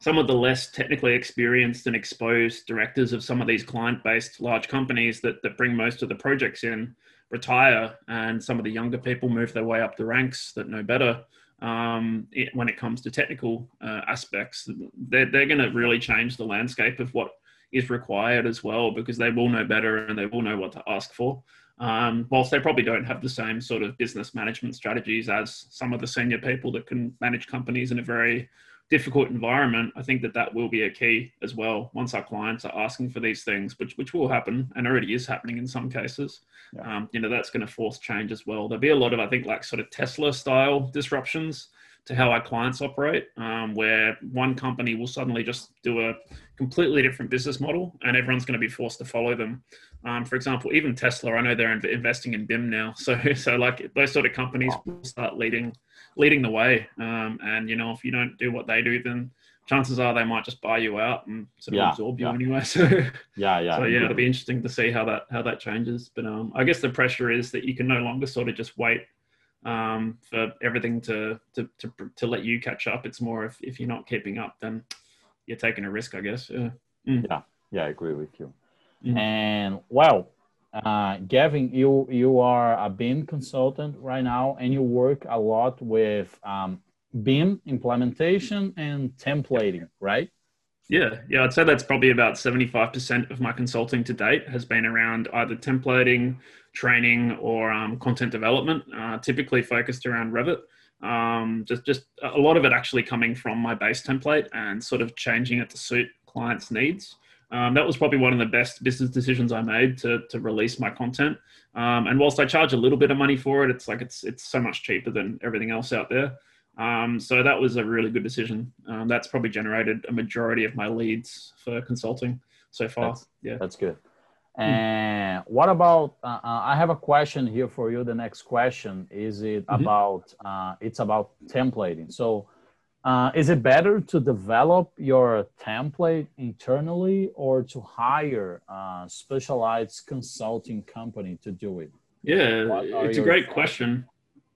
some of the less technically experienced and exposed directors of some of these client based large companies that, that bring most of the projects in retire and some of the younger people move their way up the ranks that know better um, it, when it comes to technical uh, aspects. They're, they're going to really change the landscape of what is required as well because they will know better and they will know what to ask for. Um, whilst they probably don't have the same sort of business management strategies as some of the senior people that can manage companies in a very difficult environment, I think that that will be a key as well. Once our clients are asking for these things, which which will happen and already is happening in some cases, yeah. um, you know, that's going to force change as well. There'll be a lot of, I think, like sort of Tesla style disruptions to how our clients operate, um, where one company will suddenly just do a completely different business model, and everyone's going to be forced to follow them. Um, for example, even Tesla, I know they're investing in BIM now, [laughs] so so like those sort of companies will start leading leading the way. Um, and you know, if you don't do what they do, then chances are they might just buy you out and sort of yeah, absorb you yeah. anyway. [laughs] So yeah, yeah. So yeah, it'll be interesting to see how that how that changes. But um, I guess the pressure is that you can no longer sort of just wait um, for everything to, to to to let you catch up. It's more if if you're not keeping up, then you're taking a risk, I guess. Yeah. Mm. Yeah. Yeah, I agree with you. Mm. And well, uh, Gavin, you you are a BIM consultant right now, and you work a lot with um, BIM implementation and templating, right? Yeah, yeah, I'd say that's probably about seventy-five percent of my consulting to date has been around either templating, training, or um, content development. Uh, typically focused around Revit. Um, just just a lot of it actually coming from my base template and sort of changing it to suit clients' needs. Um, that was probably one of the best business decisions I made to, to release my content. Um, and whilst I charge a little bit of money for it, it's like it's it's so much cheaper than everything else out there. Um, so that was a really good decision. Um, that's probably generated a majority of my leads for consulting so far. That's, yeah, that's good. And what about? Uh, uh, I have a question here for you. The next question is it mm-hmm. about? Uh, it's about templating. So uh, is it better to develop your template internally or to hire a specialized consulting company to do it? Yeah, it's a great thoughts? question.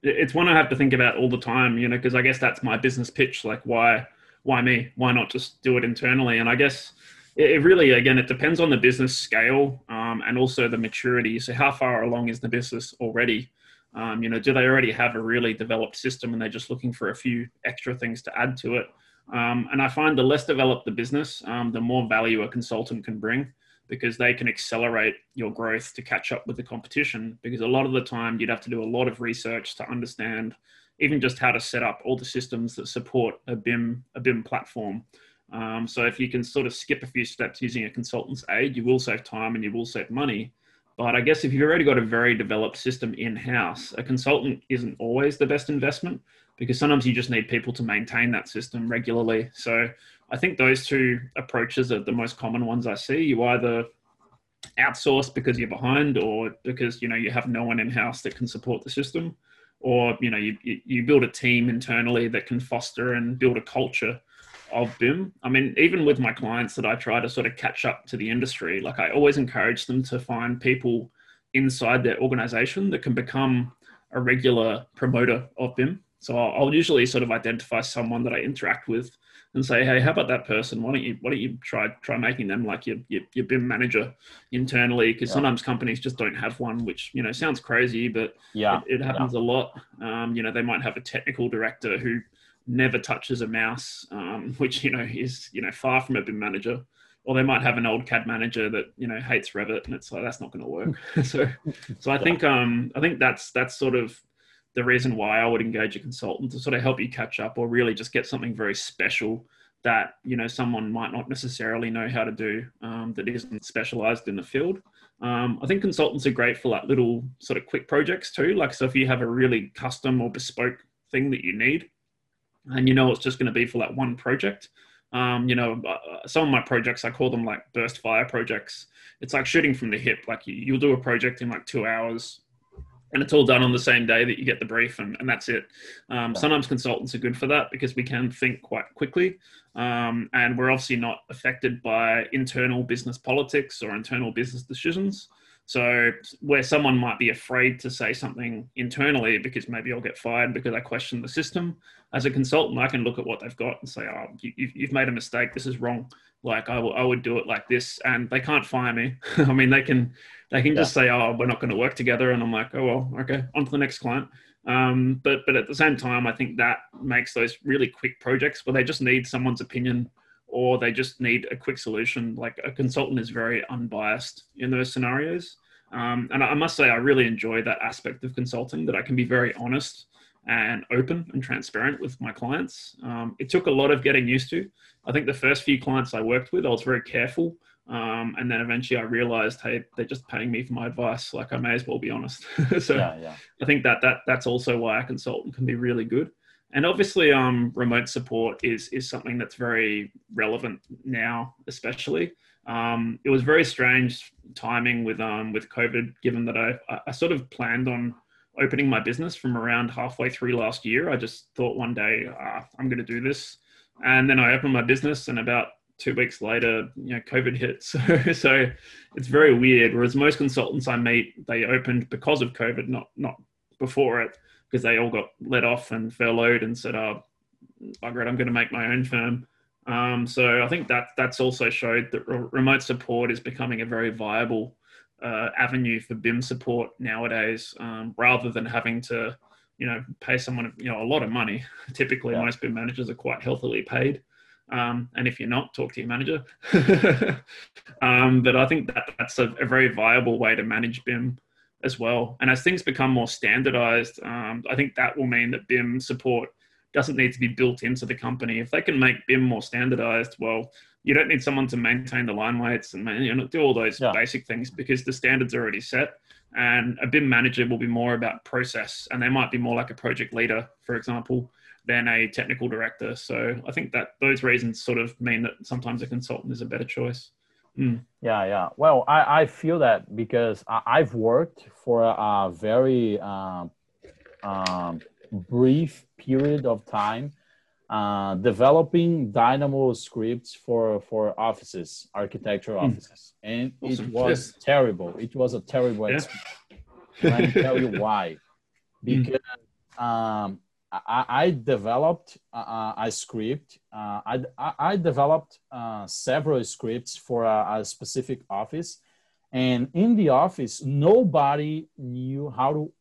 It's one I have to think about all the time, you know, because I guess that's my business pitch. Like, why, why me? Why not just do it internally? And I guess it really, again, it depends on the business scale um, and also the maturity. So, how far along is the business already? Um, you know, do they already have a really developed system and they're just looking for a few extra things to add to it? Um, and I find the less developed the business, um, the more value a consultant can bring because they can accelerate your growth to catch up with the competition. Because a lot of the time, you'd have to do a lot of research to understand even just how to set up all the systems that support a BIM a BIM platform. Um, so if you can sort of skip a few steps using a consultant's aid, you will save time and you will save money. But I guess if you've already got a very developed system in house, a consultant isn't always the best investment because sometimes you just need people to maintain that system regularly. So I think those two approaches are the most common ones I see. You either outsource because you're behind or because you know you have no one in house that can support the system or you know you, you build a team internally that can foster and build a culture of BIM. I mean, even with my clients that I try to sort of catch up to the industry, like I always encourage them to find people inside their organization that can become a regular promoter of BIM. So I'll, I'll usually sort of identify someone that I interact with and say, hey, how about that person? Why don't you why don't you try try making them like your your, your BIM manager internally? Because yeah. sometimes companies just don't have one, which you know sounds crazy, but yeah, it, it happens yeah. a lot. Um, you know, they might have a technical director who never touches a mouse, um, [laughs] which you know is you know far from a BIM manager. Or they might have an old CAD manager that you know hates Revit, and it's like that's not going to work. [laughs] so, so I think um, I think that's that's sort of the reason why I would engage a consultant to sort of help you catch up or really just get something very special that you know someone might not necessarily know how to do um, that isn't specialized in the field. Um, I think consultants are great for like little sort of quick projects too. Like so, if you have a really custom or bespoke thing that you need, and you know it's just going to be for that one project. Um, you know, uh, some of my projects I call them like burst fire projects. It's like shooting from the hip. Like you, you'll do a project in like two hours and it's all done on the same day that you get the brief and, and that's it um, sometimes consultants are good for that because we can think quite quickly um, and we're obviously not affected by internal business politics or internal business decisions so where someone might be afraid to say something internally because maybe I'll get fired because I question the system, as a consultant, I can look at what they've got and say, oh, you, have made a mistake. This is wrong. Like I, w- I would do it like this, and they can't fire me. [laughs] I mean, they can they can yeah. just say, oh, we're not going to work together, and I'm like, oh well, okay, on to the next client. Um, but but at the same time, I think that makes those really quick projects where they just need someone's opinion or they just need a quick solution. Like a consultant is very unbiased in those scenarios. Um, and I must say, I really enjoy that aspect of consulting that I can be very honest and open and transparent with my clients. Um, it took a lot of getting used to. I think the first few clients I worked with, I was very careful. Um, and then eventually I realized, hey, they're just paying me for my advice. Like I may as well be honest. [laughs] so yeah, yeah. I think that, that that's also why a consultant can be really good. And obviously, um, remote support is is something that's very relevant now, especially. Um, it was very strange timing with um, with COVID, given that I, I sort of planned on opening my business from around halfway through last year. I just thought one day ah, I'm going to do this, and then I opened my business, and about two weeks later, you know, COVID hit. [laughs] So, so it's very weird. Whereas most consultants I meet, they opened because of COVID, not not before it because they all got let off and furloughed and said, "Oh, bugger it, I'm going to make my own firm." Um, so I think that that's also showed that re- remote support is becoming a very viable uh, avenue for BIM support nowadays, um, rather than having to, you know, pay someone you know a lot of money. [laughs] Typically, yeah. most BIM managers are quite healthily paid. Um, and if you're not, talk to your manager. [laughs] um, but I think that that's a, a, very viable way to manage BIM as well. And as things become more standardized, um, I think that will mean that BIM support doesn't need to be built into the company. If they can make BIM more standardized, well, you don't need someone to maintain the line weights and you know, do all those yeah. basic things because the standards are already set. And a BIM manager will be more about process, and they might be more like a project leader, for example, than a technical director. So I think that those reasons sort of mean that sometimes a consultant is a better choice. Mm. Yeah, yeah. Well, I, I feel that because I, have worked for a, very uh, um, brief period of time uh, developing Dynamo scripts for for offices, architectural mm. offices, and awesome. it was yes. terrible. It was a terrible yeah. experience. Let me tell you why. Hmm. [laughs] Because um, I, I developed uh, a script. Uh, I, I developed uh, several scripts for a, a, specific office. And in the office, nobody knew how to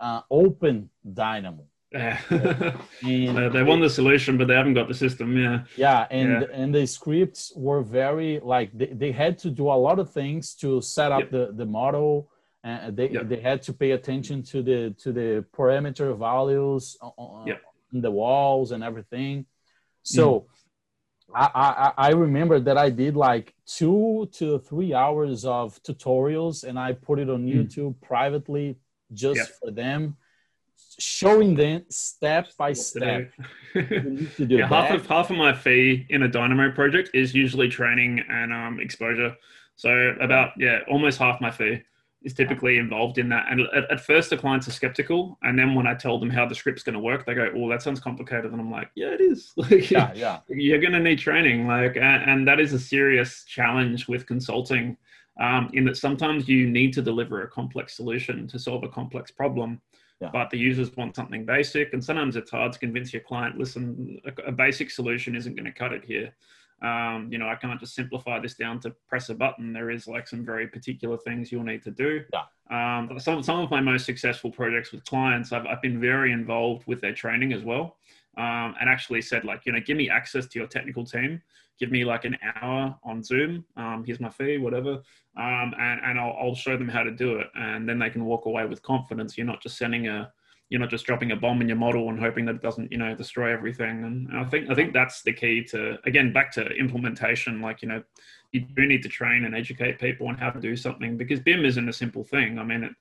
uh, open Dynamo. Yeah. [laughs] and they want the solution, but they haven't got the system. Yeah. Yeah, and yeah. and the scripts were very like they, they had to do a lot of things to set up yep. the the model and they, yep. they had to pay attention to the to the parameter values on, yep. the walls and everything so mm. I, I, I remember that i did like two to three hours of tutorials and i put it on mm. youtube privately just yep. for them showing them step by step [laughs] yeah, half of half of my fee in a dynamo project is usually training and um, exposure so about yeah almost half my fee is typically involved in that. And at, at, first, the clients are skeptical, and then when I tell them how the script's going to work, they go, "Oh, that sounds complicated," and I'm like, "Yeah, it is. [laughs] like, yeah, yeah. [laughs] You're going to need training, like, and, and, that is a serious challenge with consulting, um, in that sometimes you need to deliver a complex solution to solve a complex problem." yeah. but the users want something basic. And sometimes it's hard to convince your client, listen, a, a basic solution isn't going to cut it here. Um, you know, I can't just simplify this down to press a button. There is like some very particular things you'll need to do. Yeah. Um, some, some of my most successful projects with clients, I've, I've been very involved with their training as well. Um, and actually said like, you know, give me access to your technical team give me like an hour on Zoom. Um, here's my fee, whatever, um, and and I'll, I'll show them how to do it, and then they can walk away with confidence. You're not just sending a, you're not just dropping a bomb in your model and hoping that it doesn't, you know, destroy everything. And I think I think that's the key to again back to implementation. Like you know, you do need to train and educate people on how to do something because BIM isn't a simple thing. I mean, it,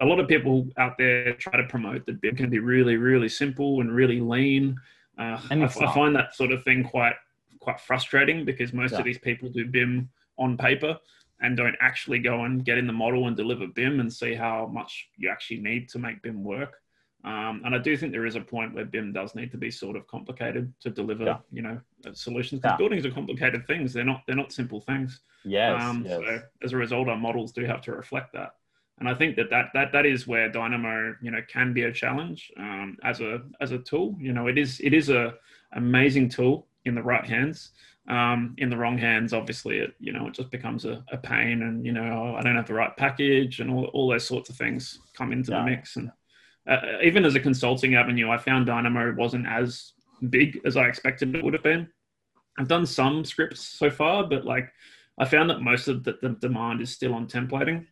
a lot of people out there try to promote that BIM can be really, really simple and really lean. Uh, I, I, find that sort of thing quite quite frustrating because most yeah. of these people do BIM on paper and don't actually go and get in the model and deliver BIM and see how much you actually need to make BIM work. Um, and I do think there is a point where BIM does need to be sort of complicated to deliver, yeah. you know, solutions. Because yeah. buildings are complicated things; they're not they're not simple things. Yes, um, yes. So as a result, our models do have to reflect that. And I think that that that, that is where Dynamo, you know, can be a challenge um, as a as a tool. You know, it is it is a amazing tool in the right hands. Um, in the wrong hands, obviously, it you know it just becomes a, a pain, and you know I don't have the right package, and all, all those sorts of things come into yeah. the mix. And uh, even as a consulting avenue, I found Dynamo wasn't as big as I expected it would have been. I've done some scripts so far, but like I found that most of the, the demand is still on templating,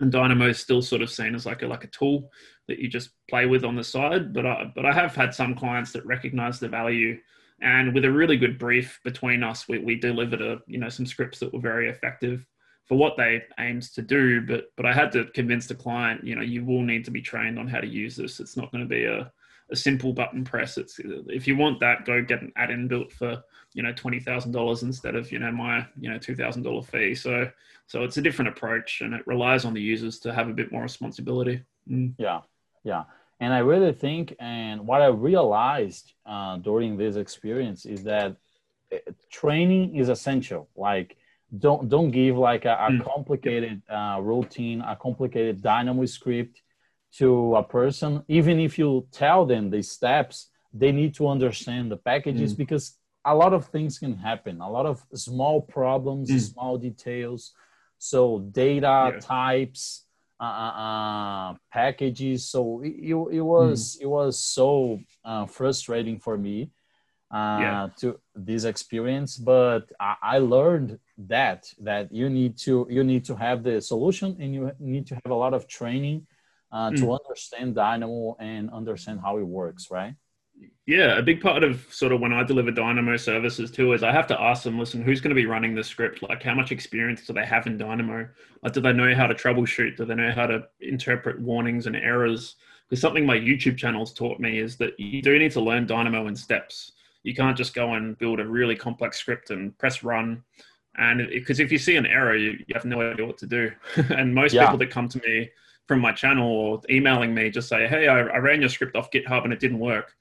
and Dynamo is still sort of seen as like a like a tool that you just play with on the side. But I but I have had some clients that recognize the value and with a really good brief between us, we, we delivered a you know some scripts that were very effective for what they aims to do. But but I had to convince the client, you know, you will need to be trained on how to use this. It's not going to be a, a simple button press. It's if you want that, go get an add-in built for you know twenty thousand dollars instead of you know my you know two thousand dollar fee. So so it's a different approach, and it relies on the users to have a bit more responsibility. Mm. Yeah, yeah. And I really think, and what I realized uh, during this experience is that eh, training is essential. Like, don't don't give like a, a mm. complicated uh, routine, a complicated Dynamo script to a person. Even if you tell them the steps, they need to understand the packages mm. because a lot of things can happen. A lot of small problems, mm. small details. So data yeah. types uh, uh, uh, packages. So it, it was mm. it was so uh, frustrating for me uh, yeah. to this experience. But I, I, learned that that you need to you need to have the solution and you need to have a lot of training uh, mm. to understand Dynamo and understand how it works, right? Yeah, a big part of sort of when I deliver Dynamo services too is I have to ask them, listen, who's going to be running the script? Like, how much experience do they have in Dynamo? Like, do they know how to troubleshoot? Do they know how to interpret warnings and errors? Because something my YouTube channels taught me is that you do need to learn Dynamo in steps. You can't just go and build a really complex script and press run. And because if you see an error, you, you, have no idea what to do. [laughs] and most yeah. people that come to me from my channel or emailing me just say, hey, I, I ran your script off GitHub and it didn't work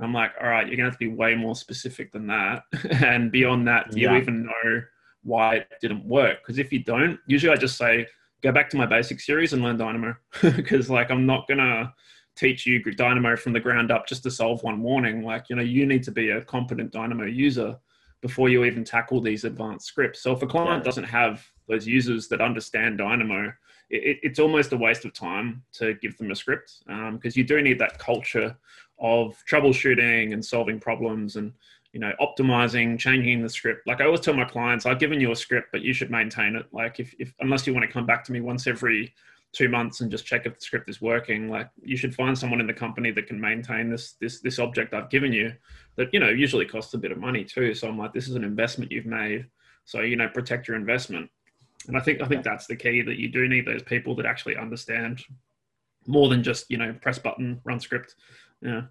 I'm like, all right, you're gonna have to be way more specific than that. [laughs] and beyond that, do yeah. you even know why it didn't work? Because if you don't, usually I just say, go back to my basic series and learn Dynamo. [laughs] Because like I'm not gonna teach you Dynamo from the ground up just to solve one warning. Like, you know, you need to be a competent Dynamo user before you even tackle these advanced scripts. So if a client doesn't have those users that understand Dynamo, it, it's almost a waste of time to give them a script because um, you do need that culture of troubleshooting and solving problems and you know optimizing changing the script like i always tell my clients i've given you a script but you should maintain it like if, if unless you want to come back to me once every two months and just check if the script is working. Like you should find someone in the company that can maintain this this this object i've given you that you know usually costs a bit of money too. So i'm like this is an investment you've made. So you know protect your investment. And i think i think that's the key that you do need those people that actually understand more than just you know press button run script. Yeah.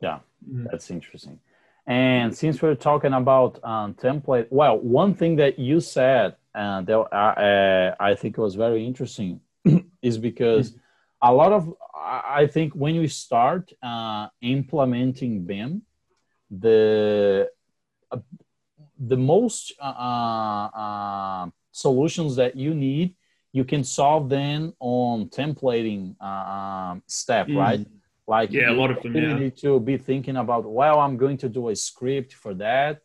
Yeah mm-hmm. that's interesting. And since we're talking about um, template well one thing that you said uh, that uh, i think was very interesting [clears throat] is because a lot of i think when you start uh, implementing bim the uh, the most uh, uh, solutions that you need you can solve then on templating um, step, mm. right? Like yeah, a lot of them. You need to be thinking about, well, I'm going to do a script for that.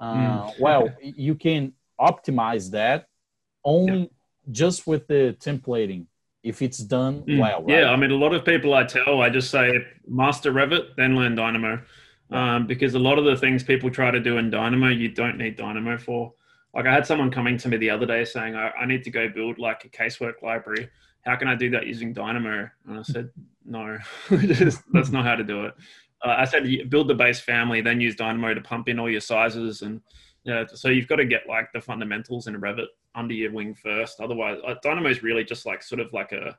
Uh, mm. well, [laughs] you can optimize that only yeah. Just with the templating if it's done mm. well. Right? Yeah, I mean, a lot of people I tell, I just say master Revit, then learn Dynamo, um, because a lot of the things people try to do in Dynamo, you don't need Dynamo for. Like I had someone coming to me the other day saying, I, I need to go build like a casework library. How can I do that using Dynamo? And I said, no, [laughs] that's not how to do it. Uh, I said, build the base family, then use Dynamo to pump in all your sizes. And yeah, so you've got to get like the fundamentals in Revit under your wing first. Otherwise, uh, Dynamo is really just like sort of like a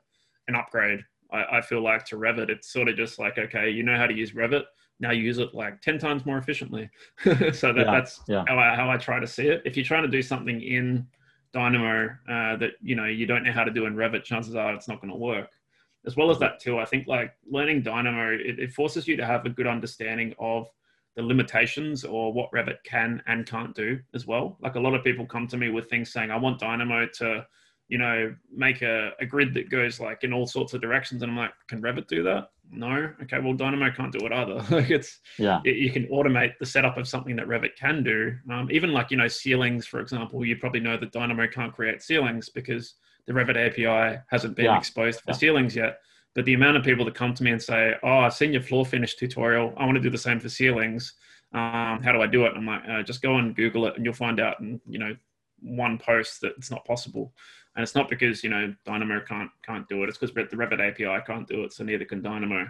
an upgrade. I, I feel like to Revit, it's sort of just like okay, you know how to use Revit now use it like 10 times more efficiently. [laughs] so that, yeah, that's yeah. How, I, how I try to see it. If you're trying to do something in Dynamo uh, that, you know, you don't know how to do in Revit, chances are it's not going to work. As well as that too, I think like learning Dynamo, it, it forces you to have a good understanding of the limitations or what Revit can and can't do as well. Like a lot of people come to me with things saying, I want Dynamo to, you know, make a, a grid that goes like in all sorts of directions. And I'm like, can Revit do that? no okay well dynamo can't do it either [laughs] like it's yeah it, you can automate the setup of something that revit can do um, even like you know ceilings for example you probably know that dynamo can't create ceilings because the revit api hasn't been yeah. exposed for yeah. ceilings yet but the amount of people that come to me and say oh i've seen your floor finish tutorial i want to do the same for ceilings um, how do i do it i'm like uh, just go and google it and you'll find out in you know one post that it's not possible and it's not because you know Dynamo can't can't do it. It's because the Revit API can't do it, so neither can Dynamo.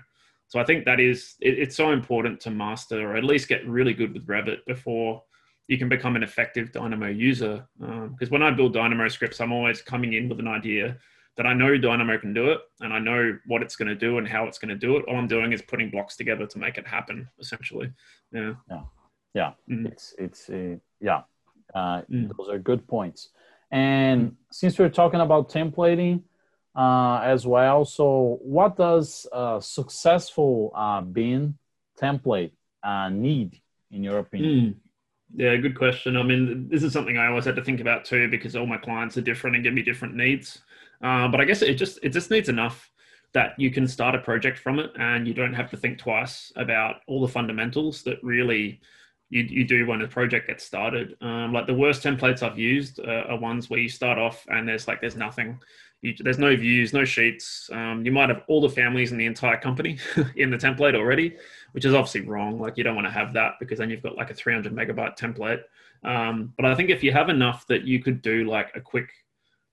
So I think that is it, it's so important to master or at least get really good with Revit before you can become an effective Dynamo user. Because um, when I build Dynamo scripts, I'm always coming in with an idea that I know Dynamo can do it and I know what it's going to do and how it's going to do it. All I'm doing is putting blocks together to make it happen, essentially. Yeah. Yeah. Yeah. Mm. It's, it's, uh, yeah. Uh, mm. Those are good points. And since we're talking about templating uh, as well, so what does a successful uh, BIM template uh, need, in your opinion? Mm. Yeah, good question. I mean, this is something I always had to think about too, because all my clients are different and give me different needs. Uh, but I guess it just it just needs enough that you can start a project from it, and you don't have to think twice about all the fundamentals that really you, you do when a project gets started. Um, like the worst templates I've used uh, are ones where you start off and there's like there's nothing. You, there's no views, no sheets. Um, you might have all the families in the entire company [laughs] in the template already, which is obviously wrong. Like you don't want to have that because then you've got like a 300 megabyte template. Um, but I think if you have enough that you could do like a quick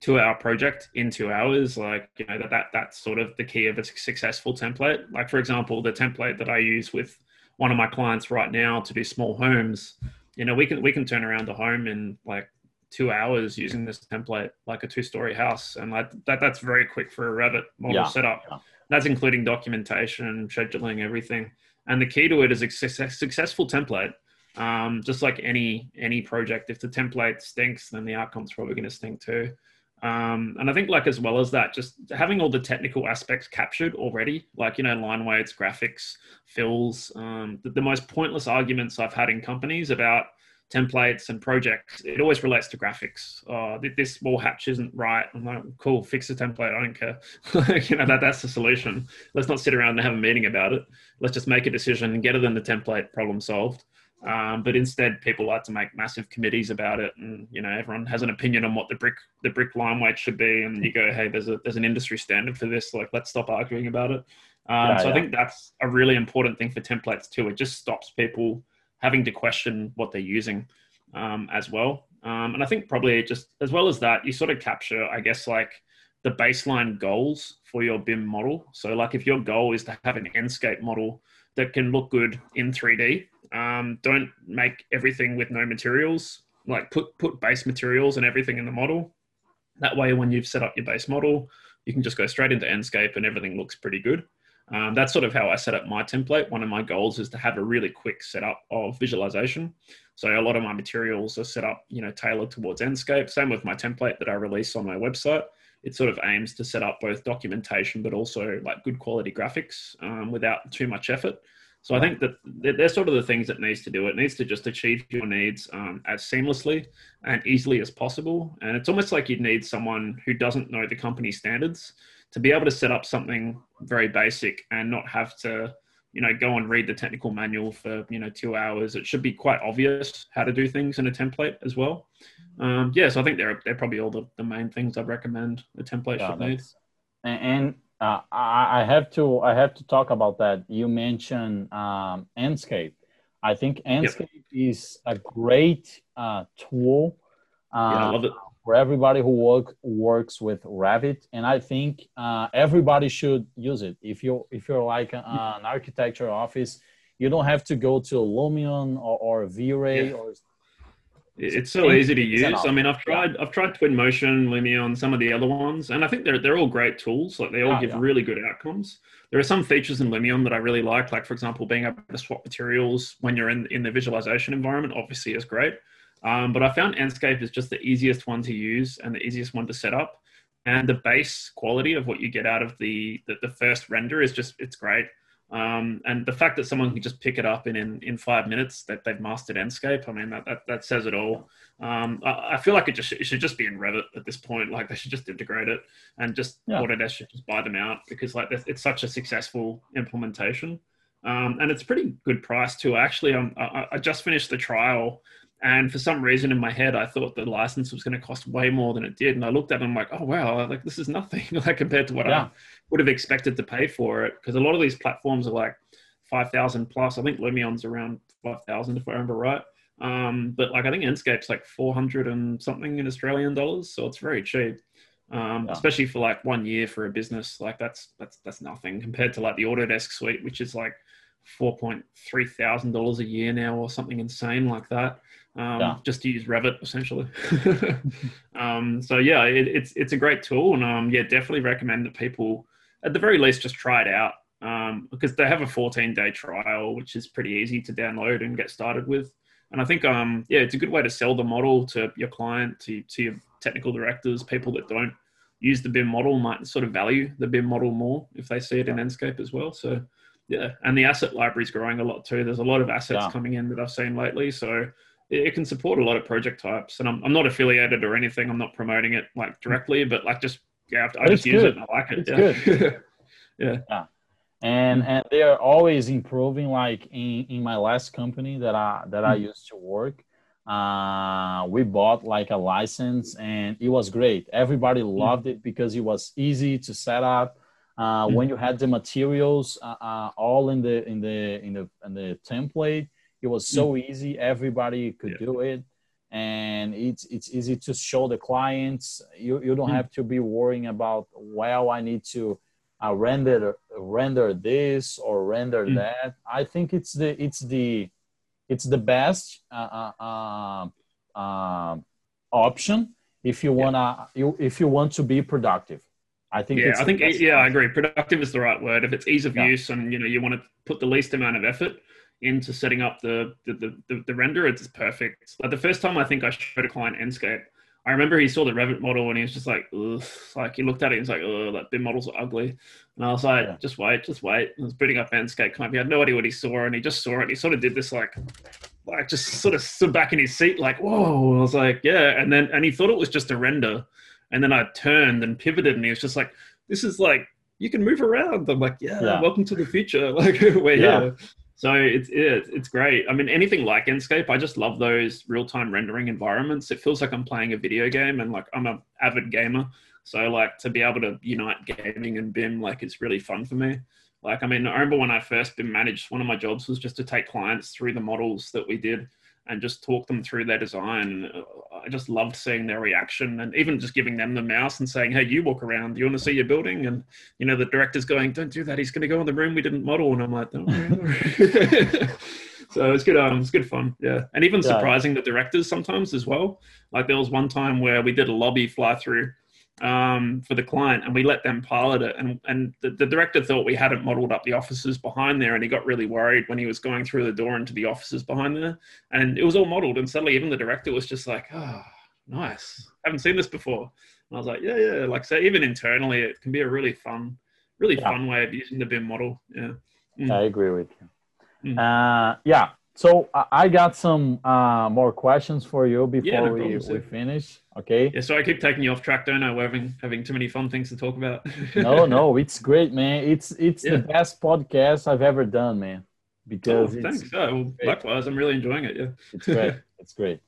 two hour project in two hours, like you know that, that that's sort of the key of a successful template. Like for example, the template that I use with one of my clients right now to do small homes, you know, we can we can turn around a home in like two hours using this template, like a two-story house, and like that that's very quick for a Revit model yeah, setup. Yeah. That's including documentation, scheduling, everything. And the key to it is a success, successful template. Um, just like any any project, if the template stinks, then the outcome's probably going to stink too. Um, and I think like as well as that, just having all the technical aspects captured already, like, you know, line weights, graphics, fills, um, the, the, most pointless arguments I've had in companies about templates and projects, it always relates to graphics. Oh, this wall hatch isn't right. I'm like, cool, fix the template. I don't care. [laughs] you know, that, that's the solution. Let's not sit around and have a meeting about it. Let's just make a decision and get it in the template, problem solved. Um, but instead, people like to make massive committees about it, and you know everyone has an opinion on what the brick the brick line weight should be, and you go, hey, there's a there's an industry standard for this. Like, let's stop arguing about it. Um, yeah, so yeah. I think that's a really important thing for templates too. It just stops people having to question what they're using um, as well. Um, and I think probably just as well as that, you sort of capture, I guess, like the baseline goals for your BIM model. So, like if your goal is to have an Enscape model that can look good in 3D um, don't make everything with no materials. Like put put base materials and everything in the model. That way, when you've set up your base model, you can just go straight into Enscape and everything looks pretty good. Um, that's sort of how I set up my template. One of my goals is to have a really quick setup of visualization. So a lot of my materials are set up, you know, tailored towards Enscape. Same with my template that I release on my website. It sort of aims to set up both documentation, but also like good quality graphics um, without too much effort. So I think that they're sort of the things that needs to do. It needs to just achieve your needs um, as seamlessly and easily as possible. And it's almost like you'd need someone who doesn't know the company standards to be able to set up something very basic and not have to, you know, go and read the technical manual for you know two hours. It should be quite obvious how to do things in a template as well. Um, yeah, so I think they're they're probably all the, the main things I'd recommend the template yeah, should need. And uh, I, have to I have to talk about that. You mentioned um, Enscape. I think Enscape yep. is a great uh, tool uh, yeah, I love it. for everybody who work works with Revit, and I think uh, everybody should use it. If you if you're like a, an architecture office, you don't have to go to Lumion or, or V-Ray yeah. or it's so easy to use. I mean, I've tried. I've tried Twin Twinmotion, Lumion, some of the other ones, and I think they're they're all great tools. Like they all give yeah. really good outcomes. There are some features in Lumion that I really like, like for example, being able to swap materials when you're in in the visualization environment. Obviously, is great. Um, but I found Enscape is just the easiest one to use and the easiest one to set up. And the base quality of what you get out of the, the, the first render is just, it's great. Um, and the fact that someone can just pick it up in, in, in five minutes that they've mastered Enscape, I mean, that, that, that says it all. Um, I, I, feel like it just it should just be in Revit at this point. Like they should just integrate it and just yeah. Autodesk should just buy them out because like it's such a successful implementation. Um, and it's a pretty good price too. Actually, um, I, I just finished the trial and for some reason in my head, I thought the license was going to cost way more than it did. And I looked at it and I'm like, oh, wow, like this is nothing [laughs] like compared to what yeah. I would have expected to pay for it. Because a lot of these platforms are like 5,000 plus. I think Lumion's around 5,000 if I remember right. Um, but like I think Enscape's like 400 and something in Australian dollars. So it's very cheap. Um, yeah. especially for like one year for a business. Like that's, that's, that's nothing compared to like the Autodesk suite, which is like four point three thousand dollars a year now or something insane like that. Um, yeah. just to use Revit essentially. [laughs] um, so yeah, it, it's it's a great tool, and um, yeah, definitely recommend that people at the very least just try it out um, because they have a 14 day trial, which is pretty easy to download and get started with. And I think um, yeah, it's a good way to sell the model to your client, to to your technical directors, people that don't use the BIM model might sort of value the BIM model more if they see it in Enscape as well. So yeah, and the asset library is growing a lot too. There's a lot of assets yeah. coming in that I've seen lately, so it can support a lot of project types. And I'm, I'm not affiliated or anything. I'm not promoting it like directly, but like just yeah, I just use good. it. And I like it. It's yeah. good. [laughs] yeah. yeah. And and they are always improving. Like in, in my last company that I that I hmm. used to work, uh, we bought like a license and it was great. Everybody hmm. loved it because it was easy to set up uh, mm-hmm. when you had the materials uh, uh, all in the in the in the in the template it was so mm-hmm. easy everybody could yeah. do it and it's it's easy to show the clients you, you don't mm-hmm. have to be worrying about well i need to uh, render render this or render mm. that i think it's the it's the it's the best uh, uh, uh option if you wanna you, if you want to be productive I think. Yeah, I think yeah, I agree. Productive is the right word. If it's ease of yeah. use and you know you want to put the least amount of effort into setting up the the, the, the render, it's perfect. Like the first time I think I showed a client Enscape, I remember he saw the Revit model and he was just like, Ugh. like he looked at it and he's like, oh, that BIM models are ugly. And I was like, yeah. just wait, just wait. I was booting up Enscape kind of, he had no idea what he saw and he just saw it. He sort of did this like, like just sort of stood back in his seat like, whoa. I was like, yeah. And then, and he thought it was just a render. And then I turned and pivoted, and he was just like, "This is like you can move around." I'm like, "Yeah, yeah. welcome to the future. [laughs] Like we're yeah. here." So it's it, it's great. I mean, anything like Enscape, I just love those real time rendering environments. It feels like I'm playing a video game, and like I'm an avid gamer. So like to be able to unite gaming and BIM, like it's really fun for me. Like I mean, I remember when I first BIM managed, one of my jobs was just to take clients through the models that we did and just talk them through their design. I just loved seeing their reaction and even just giving them the mouse and saying, Hey, you walk around. Do you want to see your building? And, you know, the director's going, Don't do that. He's going to go in the room we didn't model. And I'm like, Don't [laughs] so it's good. Um, it's good fun. Yeah. And even yeah. surprising the directors sometimes as well. Like there was one time where we did a lobby fly through um, for the client, and we let them pilot it. And and the, the, director thought we hadn't modelled up the offices behind there, and he got really worried when he was going through the door into the offices behind there, and it was all modelled. And suddenly, even the director was just like, "Oh, nice! haven't seen this before." And I was like, "Yeah, yeah." Like so, even internally, it can be a really fun, really yeah. fun way of using the BIM model. Yeah, mm. I agree with you. Mm. Uh, yeah. So I got some uh, more questions for you before yeah, no we, we finish. Okay. Yeah. So I keep taking you off track, don't I? We're having having too many fun things to talk about. no, no, it's great, man. It's it's yeah. the best podcast I've ever done, man. Because oh, thanks. Oh, well, likewise, I'm really enjoying it. Yeah. It's great. [laughs] it's great.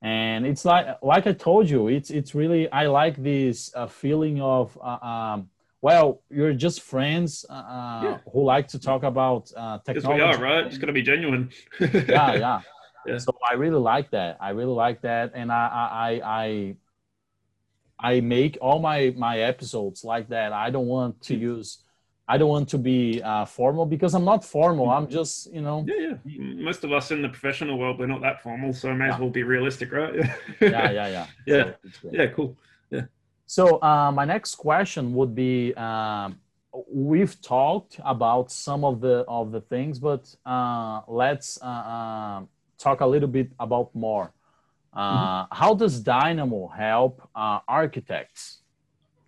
And it's like like I told you, it's it's really I like this uh, feeling of uh, um, well, you're just friends uh, uh, yeah. who like to talk about uh, technology. Yes, we are, right? It's going to be genuine. yeah, yeah, [laughs] yeah. So I really like that. I really like that, and I, I, I, I make all my my episodes like that. I don't want to use. I don't want to be uh, formal because I'm not formal. I'm just, you know. Yeah, yeah. Most of us in the professional world, we're not that formal, so I may yeah. as well be realistic, right? yeah, yeah, yeah. [laughs] Yeah, so yeah, cool. So uh, my next question would be: uh, We've talked about some of the of the things, but uh, let's uh, uh, talk a little bit about more. Mm-hmm. How does Dynamo help architects?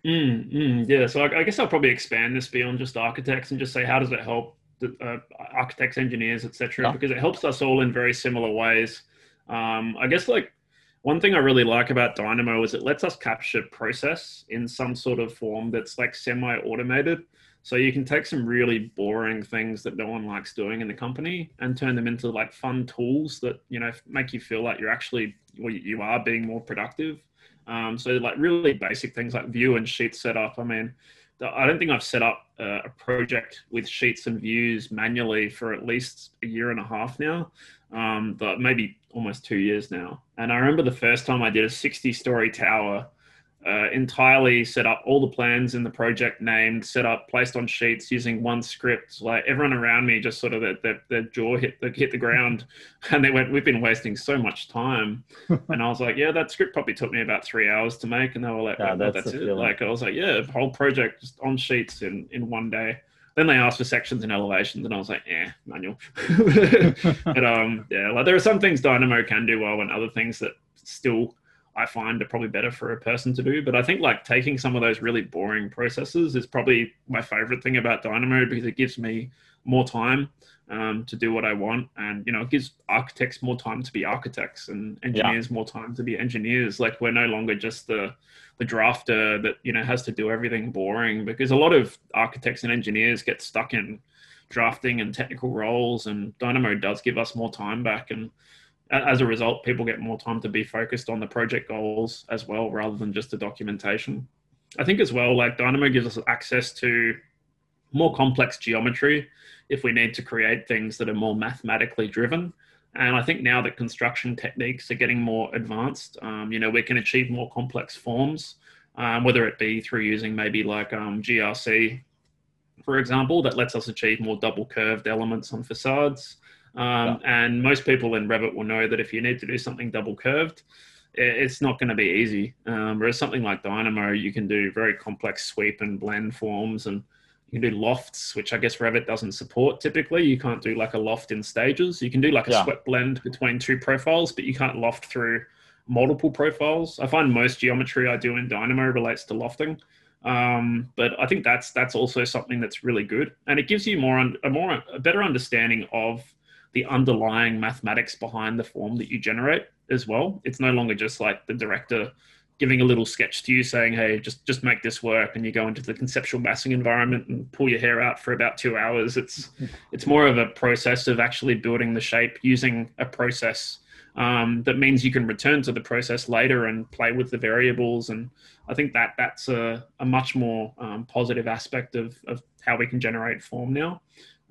Mm, mm, yeah, so I, I, guess I'll probably expand this beyond just architects and just say how does it help the, uh, architects, engineers, etc. Yeah. Because it helps us all in very similar ways. Um, I guess like one thing I really like about Dynamo is it lets us capture process in some sort of form that's like semi-automated. So you can take some really boring things that no one likes doing in the company and turn them into like fun tools that you know make you feel like you're actually well, you are being more productive. Um, so like really basic things like view and sheet setup. I mean, I don't think I've set up a project with sheets and views manually for at least a year and a half now, um, but maybe almost two years now. And I remember the first time I did a 60 story tower uh, entirely set up all the plans in the project named, set up, placed on sheets using one script. Like everyone around me just sort of their, their, their jaw hit the, hit the ground [laughs] and they went, we've been wasting so much time. [laughs] and I was like, yeah, that script probably took me about three hours to make. And they were like, yeah, that's, that's it. Feeling. Like I was like, yeah, whole project just on sheets in, in one day. Then they asked for sections and elevations, and I was like, "Eh, manual." [laughs] but um, yeah, like there are some things Dynamo can do well, and other things that still I find are probably better for a person to do. But I think like taking some of those really boring processes is probably my favorite thing about Dynamo because it gives me more time um, to do what I want, and you know, it gives architects more time to be architects and engineers yeah. more time to be engineers. Like we're no longer just the the drafter that you know has to do everything boring because a lot of architects and engineers get stuck in drafting and technical roles, and Dynamo does give us more time back and as a result, people get more time to be focused on the project goals as well, rather than just the documentation. I think as well, like Dynamo gives us access to more complex geometry if we need to create things that are more mathematically driven. And I think now that construction techniques are getting more advanced, um, you know, we can achieve more complex forms, um, whether it be through using maybe like um, GRC, for example, that lets us achieve more double curved elements on facades. Um, yeah. And most people in Revit will know that if you need to do something double curved, it's not going to be easy. Um, whereas something like Dynamo, you can do very complex sweep and blend forms, and you can do lofts, which I guess Revit doesn't support typically. You can't do like a loft in stages. You can do like a yeah. swept blend between two profiles, but you can't loft through multiple profiles. I find most geometry I do in Dynamo relates to lofting. Um, but I think that's that's also something that's really good, and it gives you more a more a better understanding of the underlying mathematics behind the form that you generate as well. It's no longer just like the director giving a little sketch to you saying, "Hey, just just make this work," and you go into the conceptual massing environment and pull your hair out for about two hours. It's [laughs] it's more of a process of actually building the shape using a process um, that means you can return to the process later and play with the variables. And I think that that's a, a much more um, positive aspect of, of how we can generate form now.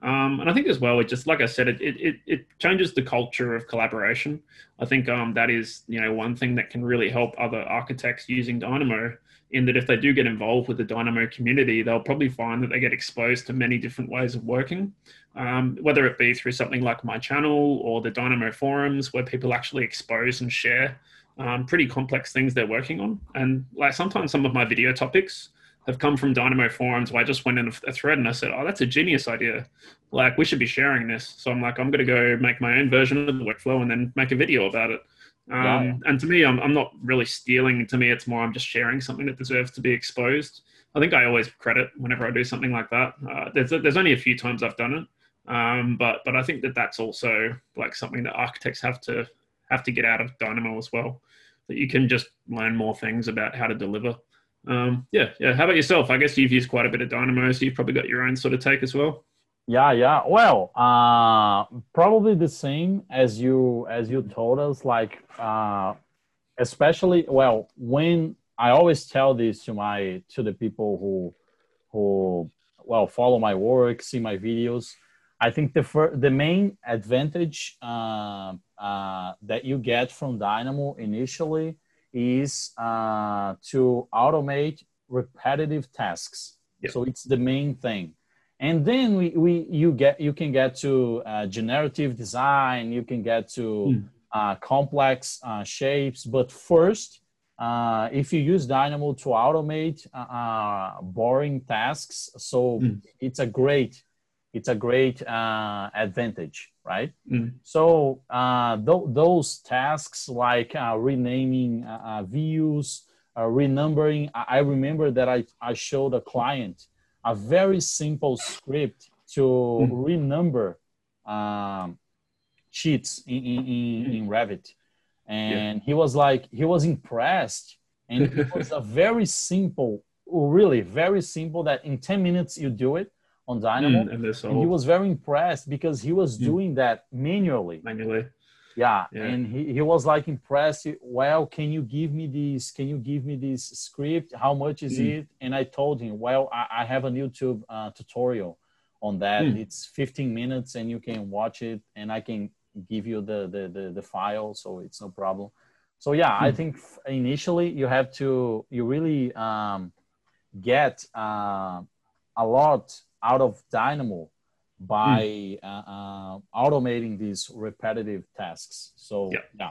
Um, and I think as well, it just like I said, it, it it changes the culture of collaboration. I think um, that is you know one thing that can really help other architects using Dynamo. In that, if they do get involved with the Dynamo community, they'll probably find that they get exposed to many different ways of working, um, whether it be through something like my channel or the Dynamo forums, where people actually expose and share um, pretty complex things they're working on. And like sometimes some of my video topics have come from Dynamo forums where I just went in a thread and I said, "Oh, that's a genius idea! Like we should be sharing this." So I'm like, I'm going to go make my own version of the workflow and then make a video about it. Um, yeah. And to me, I'm I'm not really stealing. To me, it's more I'm just sharing something that deserves to be exposed. I think I always credit whenever I do something like that. Uh, there's there's only a few times I've done it. Um, but but I think that that's also like something that architects have to have to get out of Dynamo as well. That you can just learn more things about how to deliver. Um, yeah, yeah. How about yourself? I guess you've used quite a bit of Dynamo, so you've probably got your own sort of take as well. Yeah, yeah. Well, uh, probably the same as you as you told us. Like, uh, especially well, when I always tell this to my to the people who who well follow my work, see my videos. I think the fir- the main advantage uh, uh, that you get from Dynamo initially is uh, to automate repetitive tasks. Yep. So it's the main thing. And then we, we you get you can get to uh, generative design. You can get to mm. complex uh, shapes. But first, uh, if you use Dynamo to automate boring tasks, so mm. it's a great it's a great uh, advantage, right? Mm. So uh, th- those tasks like uh, renaming uh, uh, views, uh, renumbering. I-, I remember that I, I showed a client a very simple script to mm. renumber um, sheets in, in, in, in Revit. And yeah. he was like, he was impressed. And it was a very simple, really very simple that in 10 minutes you do it on Dynamo. Mm, and, and, he was very impressed because he was mm. doing that manually. Manually. Yeah. yeah. And he, he was like impressed. Well, can you give me this? Can you give me this script? How much is mm. it? And I told him, well, I, I have a YouTube uh, tutorial on that. Mm. It's 15 minutes and you can watch it and I can give you the, the, the, the file. So it's no problem. So yeah, I mm. think initially you have to, you really um, get uh, a lot out of Dynamo by mm. uh, uh, automating these repetitive tasks. So yeah. yeah.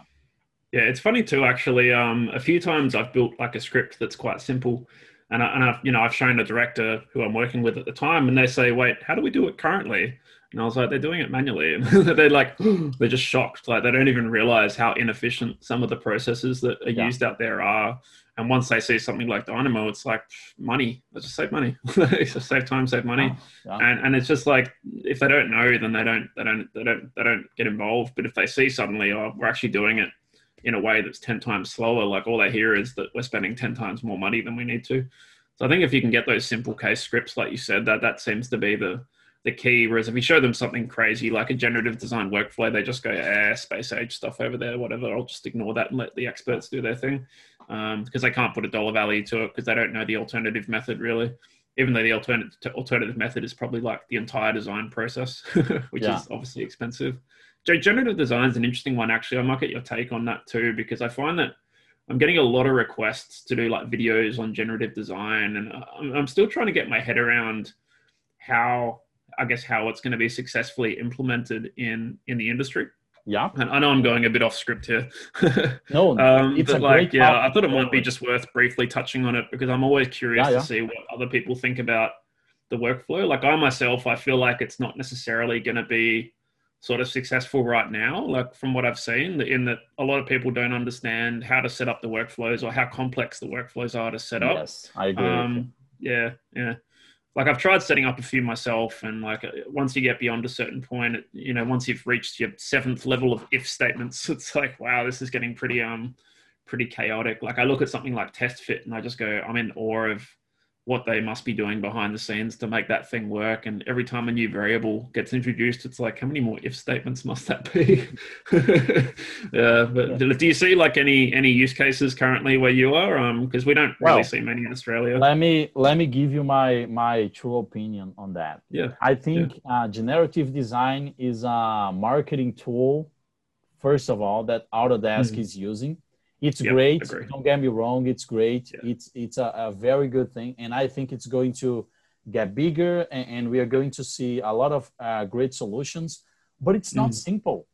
Yeah, it's funny too. Actually, um, a few times I've built like a script that's quite simple, and, I, and I've you know I've shown a director who I'm working with at the time, and they say, "Wait, how do we do it currently?" And I was like, "They're doing it manually," and [laughs] they're like, [gasps] they're just shocked. Like they don't even realize how inefficient some of the processes that are yeah. used out there are. And once they see something like Dynamo, it's like money. Let's just save money. [laughs] just save time, save money. Yeah, yeah. And and it's just like if they don't know, then they don't they don't they don't they don't get involved. But if they see suddenly, oh, we're actually doing it in a way that's ten times slower, like all they hear is that we're spending ten times more money than we need to. So I think if you can get those simple case scripts, like you said, that that seems to be the the key. Whereas if you show them something crazy like a generative design workflow, they just go, eh, space age stuff over there, whatever. I'll just ignore that and let the experts do their thing um, because they can't put a dollar value to it because they don't know the alternative method really. Even though the alternative alternative method is probably like the entire design process, [laughs] which yeah. is obviously expensive. Generative design is an interesting one actually. I might get your take on that too because I find that I'm getting a lot of requests to do like videos on generative design, and I'm, I'm still trying to get my head around how I guess how it's going to be successfully implemented in in the industry. Yeah, and I know I'm going a bit off script here. [laughs] no, um, it's but like yeah, I thought it might be just worth briefly touching on it because I'm always curious yeah, yeah. to see what other people think about the workflow. Like I myself, I feel like it's not necessarily going to be sort of successful right now. Like from what I've seen, in that a lot of people don't understand how to set up the workflows or how complex the workflows are to set up. Yes, I agree. Um, yeah, yeah like I've tried setting up a few myself, and like uh, once you get beyond a certain point, you know, once you've reached your seventh level of if statements, [laughs] it's like, wow, this is getting pretty um pretty chaotic. Like I look at something like TestFit, and I just go, I'm in awe of what they must be doing behind the scenes to make that thing work. And every time a new variable gets introduced, it's like, how many more if statements must that be? [laughs] yeah, but yeah. do you see like any any use cases currently where you are? Um, because we don't really well, see many in Australia. Let me let me give you my my true opinion on that. Yeah, I think yeah. Uh, generative design is a marketing tool. First of all, that Autodesk mm-hmm. is using it's yep, great. Agree. Don't get me wrong. It's great. Yeah. It's it's a, a, very good thing, and I think it's going to get bigger, and, and we are going to see a lot of uh, great solutions. But it's not mm. simple.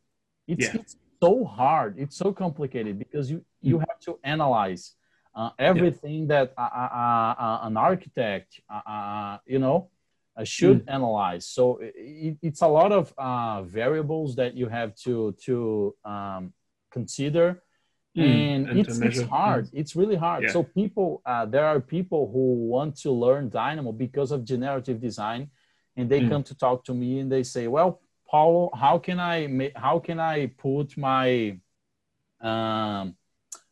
It's, yeah. it's so hard. It's so complicated because you you mm. have to analyze uh, everything yeah. that uh, uh, uh an architect, uh, you know, should mm. analyze. So it, it's a lot of variables that you have to to um, consider. And, and it's, it's hard. It's really hard. Yeah. so people uh, there are people who want to learn dynamo because of generative design and they Mm. come to talk to me and they say, "Well, Paulo, how can I ma- how can I put my um,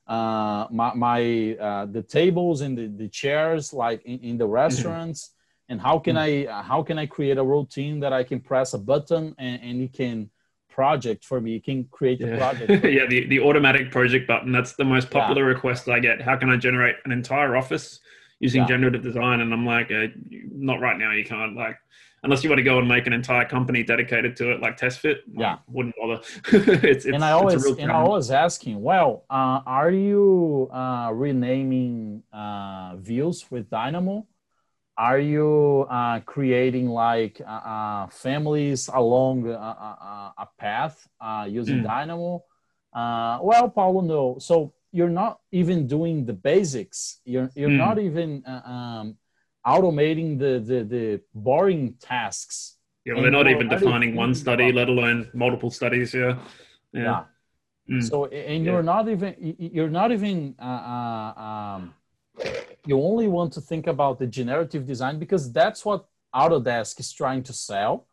uh, my, my uh, the tables and the, the chairs like in, in the restaurants? And how can i uh, how can i create a routine that i can press a button and, and it can project for me You can create a Yeah, project [laughs] yeah the, the automatic project button. That's the most Yeah. popular request I get. How can I generate an entire office using Yeah. generative design? And I'm like, uh, not right now. You can't. Like, unless you want to go and make an entire company dedicated to it, like TestFit. Yeah. wouldn't bother. [laughs] it's, it's, and i always and i always asking well uh, are you uh, renaming uh, views with dynamo are you uh, creating like uh, uh, families along uh, uh, uh, a path uh, using Mm. dynamo uh, well paulo no so you're not even doing the basics you're, you're Mm. not even uh, um, automating the, the, the boring tasks Yeah, well, they're not even defining one study, let alone multiple studies. Yeah, yeah. yeah. Mm. So and you're not even you're not even uh, um, you only want to think about the generative design because that's what Autodesk is trying to sell.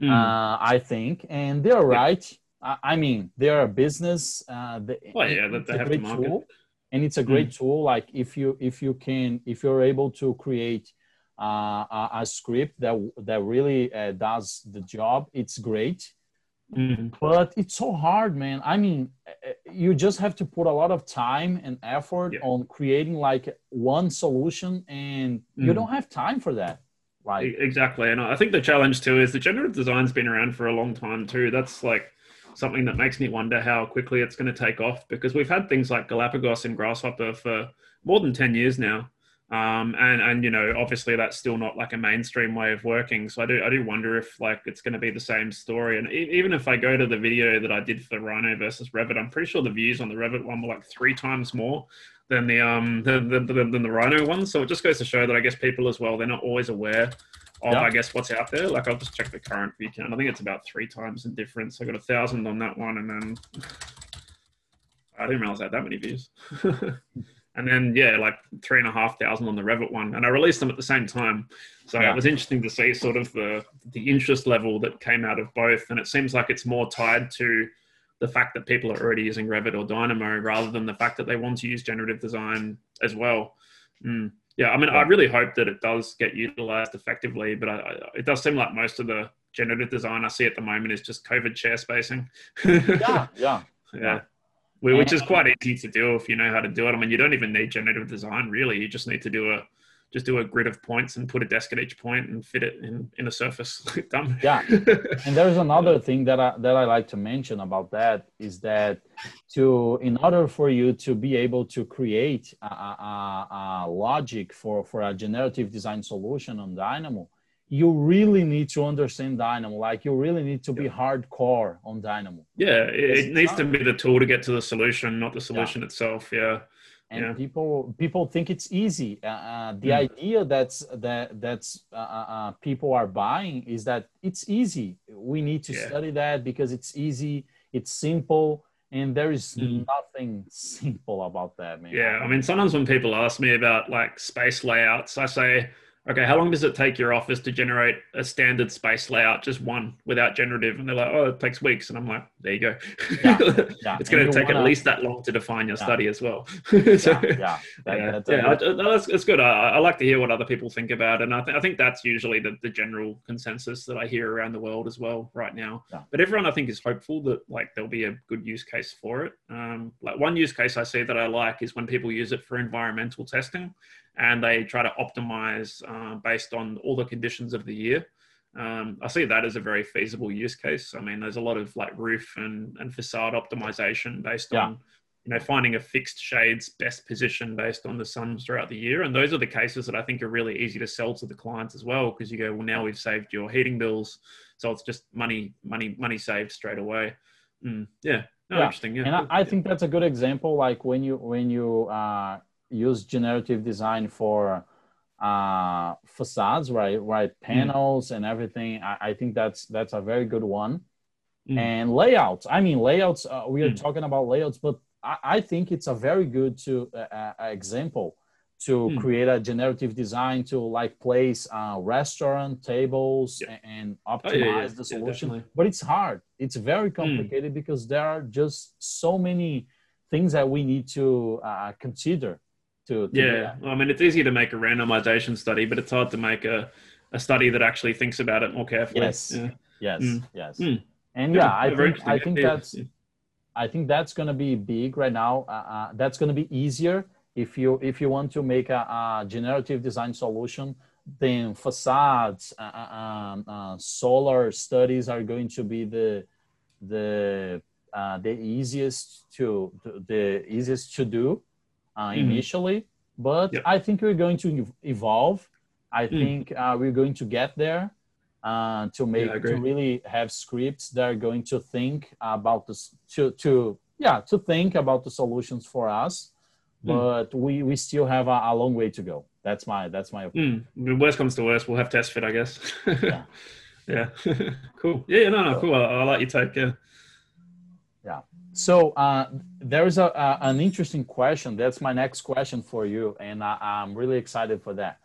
Mm. Uh, I think, and they're right. I, I mean, they're a business. Uh, the, Well, yeah, that they have to market. tool, and it's a great tool. Like if you if you can if you're able to create uh, a, a script that that really uh, does the job, it's great Mm. but it's so hard man i mean you just have to put a lot of time and effort Yeah. on creating like one solution and you Mm. don't have time for that like Exactly, and I think the challenge too is the generative design's been around for a long time too. That's like something that makes me wonder how quickly it's going to take off because we've had things like Galapagos and Grasshopper for more than ten years now, um, and and you know obviously that's still not like a mainstream way of working. So I do I do wonder if like it's going to be the same story. And e- even if I go to the video that I did for Rhino versus Revit, I'm pretty sure the views on the Revit one were like three times more than the um than, than, than than the Rhino one. So it just goes to show that I guess people as well they're not always aware of Yeah. I guess what's out there. Like I'll just check the current view count. I think it's about three times the difference. I got a thousand on that one, and then [sighs] I didn't realize I had that many views. [laughs] and then yeah, like three and a half thousand on the Revit one, and I released them at the same time. So Yeah. it was interesting to see sort of the the interest level that came out of both, and it seems like it's more tied to the fact that people are already using Revit or Dynamo rather than the fact that they want to use generative design as well. Mm. Yeah, I mean, I really hope that it does get utilized effectively, but I, I, it does seem like most of the generative design I see at the moment is just COVID chair spacing. [laughs] yeah yeah yeah. Which is quite easy to do if you know how to do it. I mean, you don't even need generative design really. You just need to do a just do a grid of points and put a desk at each point and fit it in, in a surface. [laughs] Done. Yeah. and there's another thing that I, that I like to mention about that is that to in order for you to be able to create a, a, a logic for for a generative design solution on Dynamo, you really need to understand Dynamo. Like you really need to be hardcore on Dynamo. Yeah, it, it needs not- to be the tool to get to the solution, not the solution itself. Yeah. and Yeah. people people think it's easy. Uh, uh, the Mm. idea that's that that's uh, uh, uh, people are buying is that it's easy. We need to Yeah. study that because it's easy, it's simple, and there is Mm. nothing simple about that, man. Yeah, I mean, sometimes when people ask me about like space layouts, I say, okay, how long does it take your office to generate a standard space layout, just one without generative? And they're like, oh, it takes weeks. And I'm like, there you go. Yeah, [laughs] yeah. it's going to take wanna- at least that long to define your Yeah. study as well. [laughs] So- yeah. Yeah, that's yeah, good- I- I- that's, that's good. I, I like to hear what other people think about, it. and I, th- I think that's usually the, the general consensus that I hear around the world as well right now. But everyone, I think, is hopeful that like there'll be a good use case for it. Um, like one use case I see that I like is when people use it for environmental testing, and they try to optimize uh, based on all the conditions of the year. Um, I see that as a very feasible use case. I mean, there's a lot of like roof and, and facade optimization based Yeah. on you know finding a fixed shade's best position based on the suns throughout the year and those are the cases that i think are really easy to sell to the clients as well because you go well now we've saved your heating bills so it's just money money money saved straight away mm, yeah no, Yeah. interesting yeah and I, I think that's a good example like when you when you uh, use generative design for uh, facades right right Mm. panels and everything I, I think that's that's a very good one Mm. and layouts i mean layouts uh, we are Mm. talking about layouts but I, I think it's a very good to uh, uh, example to hmm. create a generative design to like place uh, restaurant tables yeah. and, optimize oh, yeah, yeah. the solution but it's hard it's very hmm. complicated because there are just so many things that we need to uh, consider to, to yeah well, i mean it's easy to make a randomization study but it's hard to make a, a study that actually thinks about it more carefully. Yes. Yes mm. yes. Mm. and yeah, i think i think that's i think that's going to be big right now. Uh, uh that's going to be easier if you if you want to make a, a generative design solution then facades. Uh, uh, um, uh, solar studies are going to be the the uh, the easiest to the easiest to do uh, mm-hmm. initially but yep. i think we're going to evolve i mm. think uh, we're going to get there to make yeah, to really have scripts that are going to think about this to to yeah to think about the solutions for us Hmm. but mm. we we still have a, a, long way to go. That's my that's my opinion. Mm. Worst comes to worst, we'll have TestFit, I guess. [laughs] yeah. yeah. [laughs] cool. Yeah. No. No. Cool. I, I like your take. Yeah. So uh, there is a, a, an interesting question. That's my next question for you, and I, am really excited for that.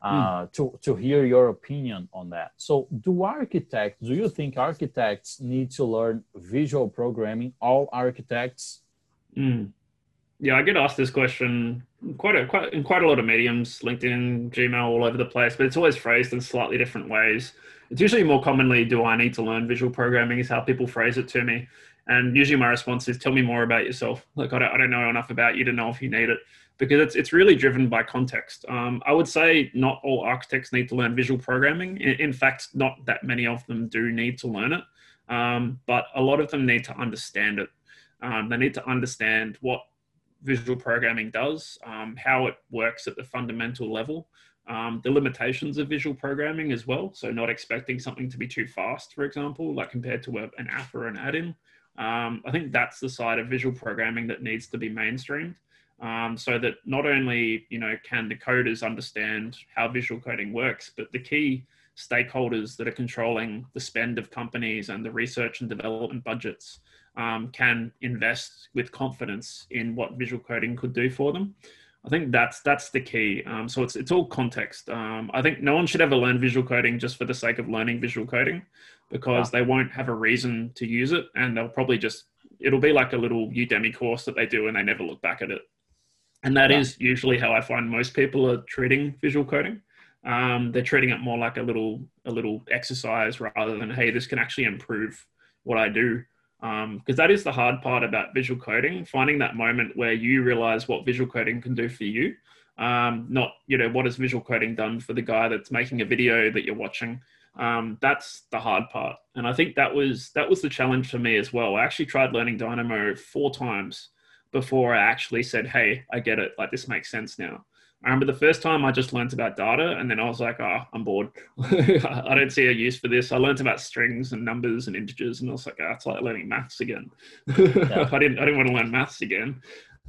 Uh, mm. To to hear your opinion on that. So, do architects? Do you think architects need to learn visual programming? All architects? Mm. Yeah, I get asked this question quite a quite in quite a lot of mediums, LinkedIn, Gmail, all over the place, but it's always phrased in slightly different ways. It's usually more commonly, "Do I need to learn visual programming?" is how people phrase it to me, and usually my response is, "Tell me more about yourself." Like I don't, I don't know enough about you to know if you need it, because it's it's really driven by context. Um, I would say not all architects need to learn visual programming. In, in fact, not that many of them do need to learn it, um, but a lot of them need to understand it. Um, they need to understand what visual programming does, um, how it works at the fundamental level, um, the limitations of visual programming as well. So not expecting something to be too fast, for example, like compared to a, an app or an add-in. Um, I think that's the side of visual programming that needs to be mainstreamed. Um, so that not only you know can the coders understand how visual coding works, but the key stakeholders that are controlling the spend of companies and the research and development budgets um, can invest with confidence in what visual coding could do for them. I think that's that's the key. Um, so it's it's all context. Um, I think no one should ever learn visual coding just for the sake of learning visual coding, because yeah. they won't have a reason to use it, and they'll probably just it'll be like a little Udemy course that they do, and they never look back at it. And that yeah. is usually how I find most people are treating visual coding. Um, they're treating it more like a little a little exercise rather than hey, this can actually improve what I do because um, that is the hard part about visual coding finding that moment where you realize what visual coding can do for you. Um, not you know what has visual coding done for the guy that's making a video that you're watching. Um, that's the hard part. And i think that was that was the challenge for me as well. I actually tried learning dynamo four times before i actually said hey i get it. Like this makes sense now Um, I remember the first time I just learned about data, and then I was like, "Oh, I'm bored. [laughs] I don't see a use for this." I learned about strings and numbers and integers, and I was like, "Oh, it's like learning maths again." Yeah. [laughs] I didn't. I didn't want to learn maths again.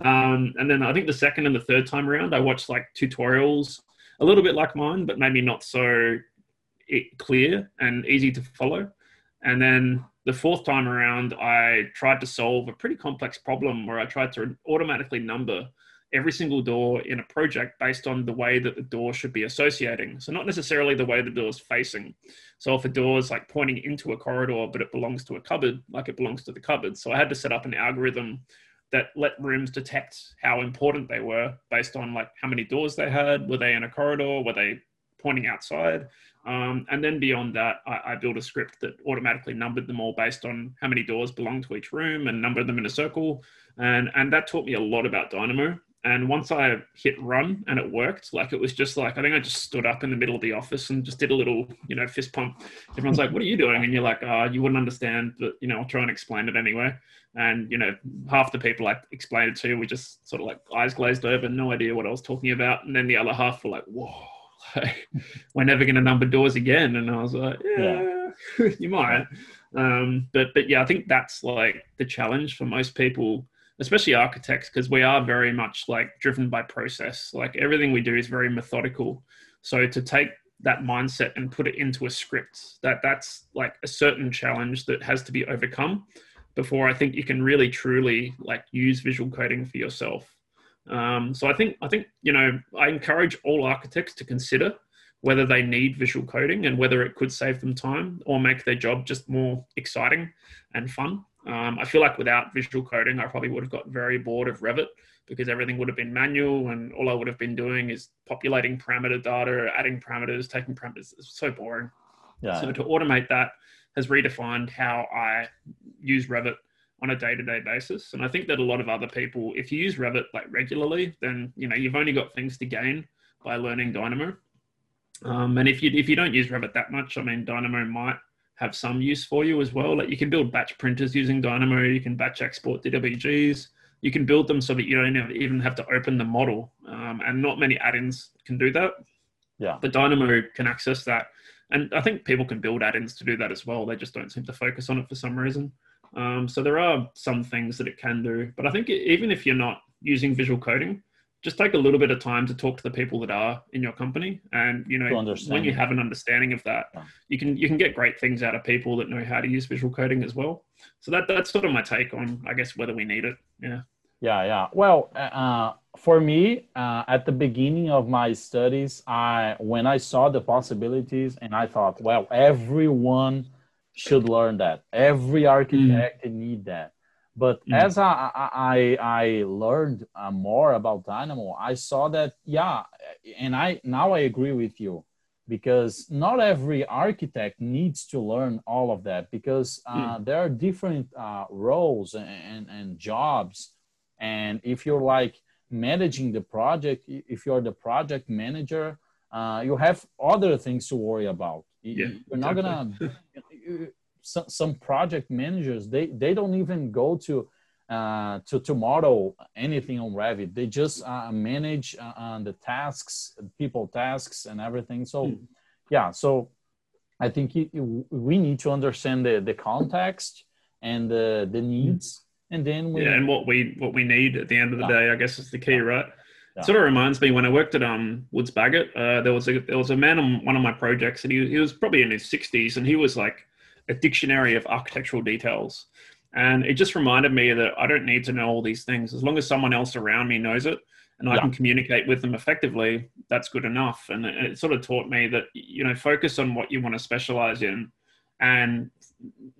Um, and then I think the second and the third time around, I watched like tutorials, a little bit like mine, but maybe not so clear and easy to follow. And then the fourth time around, I tried to solve a pretty complex problem where I tried to automatically number every single door in a project based on the way that the door should be associating. So not necessarily the way the door is facing. So if a door is like pointing into a corridor, but it belongs to a cupboard, like it belongs to the cupboard. So I had to set up an algorithm that let rooms detect how important they were based on like how many doors they had. Were they in a corridor? Were they pointing outside? Um, and then beyond that, I, I, built a script that automatically numbered them all based on how many doors belong to each room and numbered them in a circle. And, and that taught me a lot about Dynamo. And once I hit run and it worked, like it was just like I think I just stood up in the middle of the office and just did a little, you know, fist pump. Everyone's like, "What are you doing?" And you're like, "Ah, oh, you wouldn't understand, but you know, I'll try and explain it anyway." And you know, half the people I explained it to, we just sort of like eyes glazed over, no idea what I was talking about, and then the other half were like, "Whoa." [laughs] Like, we're never going to number doors again, and I was like, "Yeah, yeah. [laughs] you might." Um, but but yeah, I think that's like the challenge for most people especially architects, because we are very much like driven by process. Like everything we do is very methodical. So to take that mindset and put it into a script, that that's like a certain challenge that has to be overcome before I think you can really truly like use visual coding for yourself. Um, so I think I think you know I encourage all architects to consider whether they need visual coding and whether it could save them time or make their job just more exciting and fun. Um, I feel like without visual coding, I probably would have got very bored of Revit because everything would have been manual and all I would have been doing is populating parameter data, adding parameters, taking parameters. It's so boring. Yeah. So to automate that has redefined how I use Revit on a day-to-day basis. And I think that a lot of other people, if you use Revit like regularly, then you know you've only got things to gain by learning Dynamo. Um, and if you if you don't use Revit that much, I mean, Dynamo might have some use for you as well. Like you can build batch printers using Dynamo. You can batch export DWGs. You can build them so that you don't even have to open the model. Um, and not many add-ins can do that. Yeah. But Dynamo can access that. And I think people can build add-ins to do that as well. They just don't seem to focus on it for some reason. Um, so there are some things that it can do. But I think even if you're not using visual coding, just take a little bit of time to talk to the people that are in your company. And you know when you have an understanding of that yeah. you can you can get great things out of people that know how to use visual coding as well. So that that's sort of my take on i guess whether we need it. Yeah. Yeah yeah. Well uh, uh for me uh, at the beginning of my studies i when i saw the possibilities and i thought well everyone should learn that. Every architect mm. need that but mm. as I, I, I learned uh, more about Dynamo, I saw that, yeah, and I now I agree with you because not every architect needs to learn all of that because uh, mm. there are different uh, roles and, and, and, jobs. And if you're like managing the project, if you're the project manager, uh, you have other things to worry about. Yeah, you're not exactly. [laughs] gonna some, some project managers they they don't even go to uh, to to model anything on Revit. They just uh, manage uh, uh the tasks, people tasks, and everything. So, mm. yeah. So, I think it, it, we need to understand the the context and the the needs, and then we yeah, and what we what we need at the end of the yeah. day, I guess, is the key, yeah. right? Yeah. Sort of reminds me when I worked at um Woods Bagot. Uh, there was a there was a man on one of my projects, and he he was probably in his sixties, and he was like a dictionary of architectural details. And it just reminded me that I don't need to know all these things. As long as someone else around me knows it and I yeah. can communicate with them effectively, that's good enough. And it sort of taught me that, you know, focus on what you want to specialize in and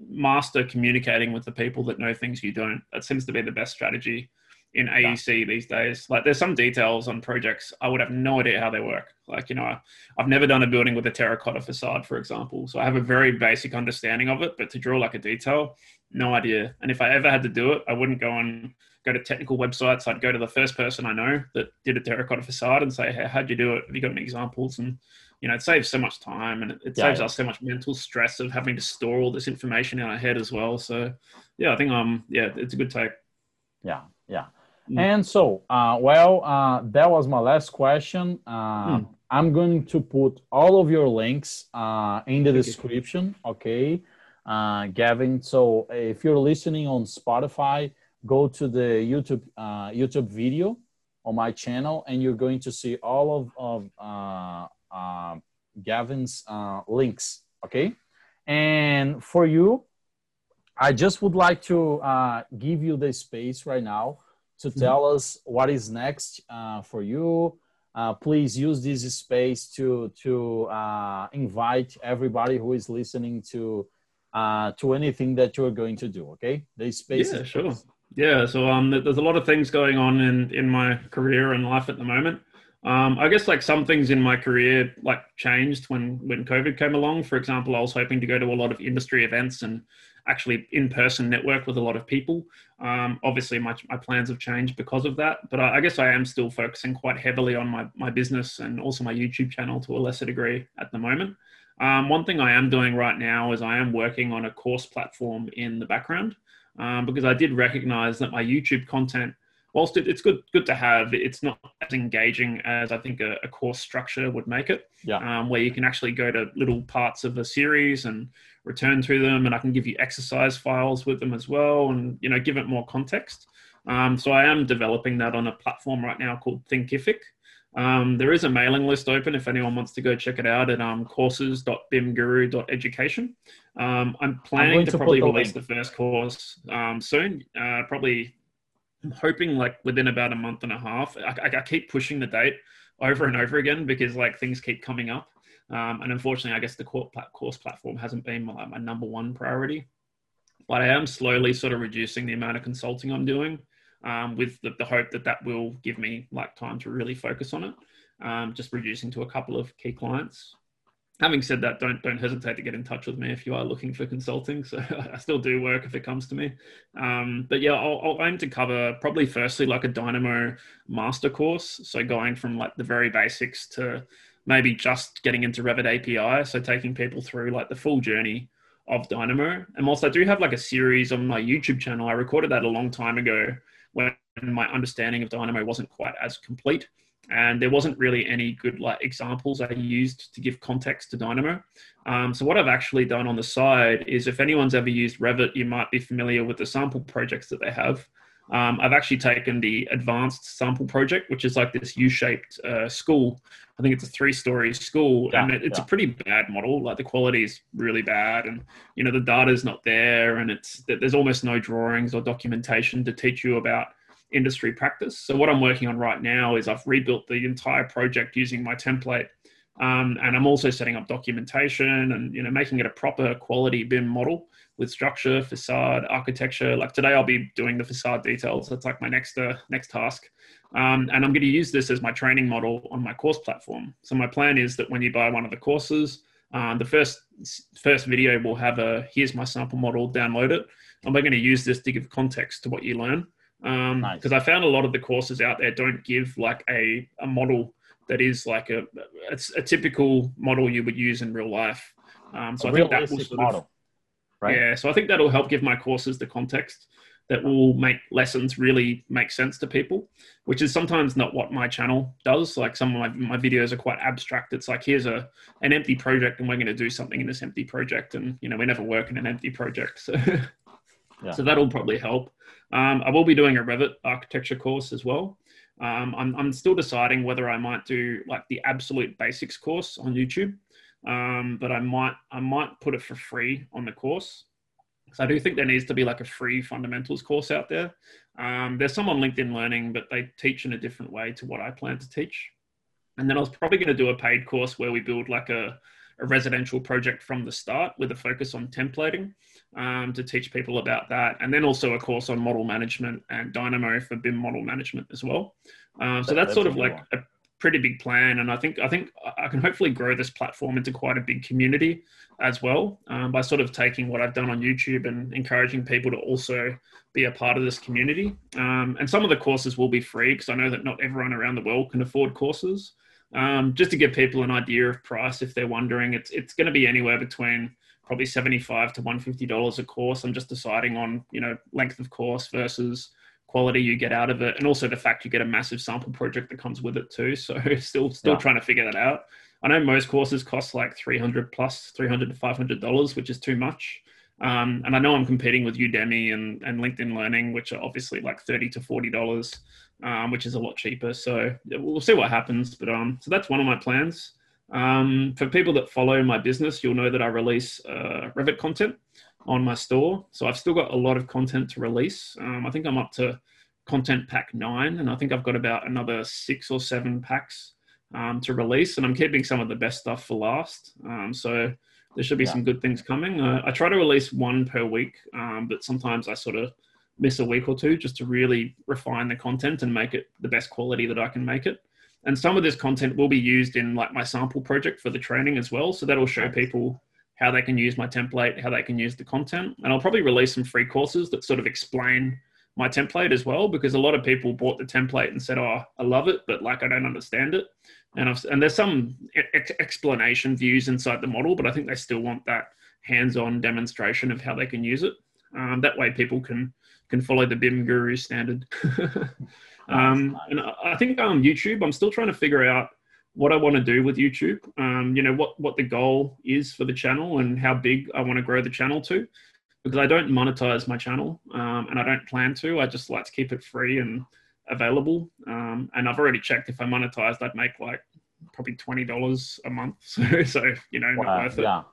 master communicating with the people that know things you don't. That seems to be the best strategy in AEC yeah. these days. Like there's some details on projects I would have no idea how they work. Like you know, I, have never done a building with a terracotta facade, for example, so I have a very basic understanding of it. But to draw like a detail, no idea. And if I ever had to do it, I wouldn't go and go to technical websites. I'd go to the first person I know that did a terracotta facade and say, "Hey, how'd you do it? Have you got any examples?" And you know, it saves so much time and it, it yeah, saves yeah. us so much mental stress of having to store all this information in our head as well. So, yeah, I think um, yeah, it's a good take. Yeah, yeah. Mm. And so, uh, well, uh, that was my last question. Uh, mm. I'm going to put all of your links uh, in the description, okay, uh, Gavin. So if you're listening on Spotify, go to the YouTube uh, YouTube video on my channel, and you're going to see all of of Gavin's links, okay. And for you, I just would like to give you the space right now to mm-hmm. tell us what is next uh, for you. Uh, please use this space to to uh, invite everybody who is listening to uh, to anything that you're going to do. Okay, the space. Yeah, sure. Yeah, so um, there's a lot of things going on in in my career and life at the moment. Um, I guess like some things in my career like changed when when COVID came along. For example, I was hoping to go to a lot of industry events and actually in person network with a lot of people. Um, obviously, my, my plans have changed because of that, but I, I, guess I am still focusing quite heavily on my, my business and also my YouTube channel to a lesser degree at the moment. Um, one thing I am doing right now is I am working on a course platform in the background um, because I did recognize that my YouTube content whilst it, it's good good to have, it's not as engaging as I think a, a course structure would make it. Yeah. Um, where you can actually go to little parts of a series and return to them, and I can give you exercise files with them as well, and you know give it more context. Um, so I am developing that on a platform right now called Thinkific. Um, there is a mailing list open if anyone wants to go check it out at um, courses.bimguru.education. Um, I'm planning I'm to, to, probably release the first course um, soon, uh, probably I'm hoping like within about a month and a half. I, I, I keep pushing the date over and over again because like things keep coming up. Um, and unfortunately, I guess the course platform hasn't been my, my number one priority. But I am slowly sort of reducing the amount of consulting I'm doing um, with the, the, hope that that will give me like time to really focus on it. Um, just reducing to a couple of key clients having said that, don't don't hesitate to get in touch with me if you are looking for consulting. So [laughs] I still do work if it comes to me. Um, but yeah, I'll, I'll, aim to cover probably firstly like a Dynamo master course. So going from like the very basics to maybe just getting into Revit API. So taking people through like the full journey of Dynamo. And also I do have like a series on my YouTube channel. I recorded that a long time ago when my understanding of Dynamo wasn't quite as complete and there wasn't really any good like examples I used to give context to Dynamo. Um, so what I've actually done on the side is if anyone's ever used Revit, you might be familiar with the sample projects that they have. Um, I've actually taken the advanced sample project, which is like this U-shaped uh, school. I think it's a three-story school, yeah, and it, it's yeah. a pretty bad model. Like the quality is really bad, and you know the data is not there, and it's there's almost no drawings or documentation to teach you about industry practice. So what I'm working on right now is I've rebuilt the entire project using my template. Um, and I'm also setting up documentation and you know making it a proper quality BIM model with structure, facade, architecture. Like today, I'll be doing the facade details. That's like my next uh, next task, um, and I'm going to use this as my training model on my course platform. So my plan is that when you buy one of the courses, um, the first first video will have a here's my sample model, download it, and we're going to use this to give context to what you learn because um, nice. I found a lot of the courses out there don't give like a, a model that is like a it's a typical model you would use in real life. Um, so a I think that will sort model, of, right? Yeah, so I think that'll help give my courses the context that will make lessons really make sense to people, which is sometimes not what my channel does. Like some of my, my videos are quite abstract. It's like here's a an empty project and we're going to do something in this empty project, and you know we never work in an empty project, [laughs] so yeah. so that'll probably help. Um, I will be doing a Revit architecture course as well. Um, I'm, I'm still deciding whether I might do like the absolute basics course on YouTube, um, but I might I might put it for free on the course. So I do think there needs to be like a free fundamentals course out there. Um, there's some on LinkedIn Learning, but they teach in a different way to what I plan to teach. And then I was probably going to do a paid course where we build like a a residential project from the start with a focus on templating um, to teach people about that. And then also a course on model management and Dynamo for BIM model management as well. Um, so that's, that's sort of like a pretty big plan. And I think, I think I can hopefully grow this platform into quite a big community as well um, by sort of taking what I've done on YouTube and encouraging people to also be a part of this community. Um, and some of the courses will be free because I know that not everyone around the world can afford courses. Um, just to give people an idea of price, if they're wondering, it's it's going to be anywhere between probably seventy five to one fifty dollars a course. I'm just deciding on you know length of course versus quality you get out of it, and also the fact you get a massive sample project that comes with it too. So [laughs] still still yeah. trying to figure that out. I know most courses cost like three hundred plus, three hundred to five hundred dollars, which is too much. Um, and I know I'm competing with Udemy and, and LinkedIn Learning, which are obviously like thirty to forty dollars um, which is a lot cheaper. So we'll see what happens. But um, so that's one of my plans. Um, for people that follow my business, you'll know that I release uh, Revit content on my store. So I've still got a lot of content to release. Um, I think I'm up to content pack nine, and I think I've got about another six or seven packs um, to release. And I'm keeping some of the best stuff for last. Um, so there should be yeah. some good things coming. Uh, I try to release one per week, um, but sometimes I sort of miss a week or two just to really refine the content and make it the best quality that I can make it. And some of this content will be used in like my sample project for the training as well. So that'll show people how they can use my template, how they can use the content. And I'll probably release some free courses that sort of explain my template as well, because a lot of people bought the template and said, "Oh, I love it, but like I don't understand it." And I've, and there's some ex- explanation views inside the model, but I think they still want that hands-on demonstration of how they can use it. Um, that way, people can can follow the BIM Guru standard. [laughs] um, and I think on um, YouTube, I'm still trying to figure out what I want to do with YouTube. Um, you know, what, what the goal is for the channel and how big I want to grow the channel to. Because I don't monetize my channel um, and I don't plan to. I just like to keep it free and available. Um, and I've already checked if I monetized, I'd make like probably $20 a month. [laughs] So, so you know, wow, not worth it. Yeah.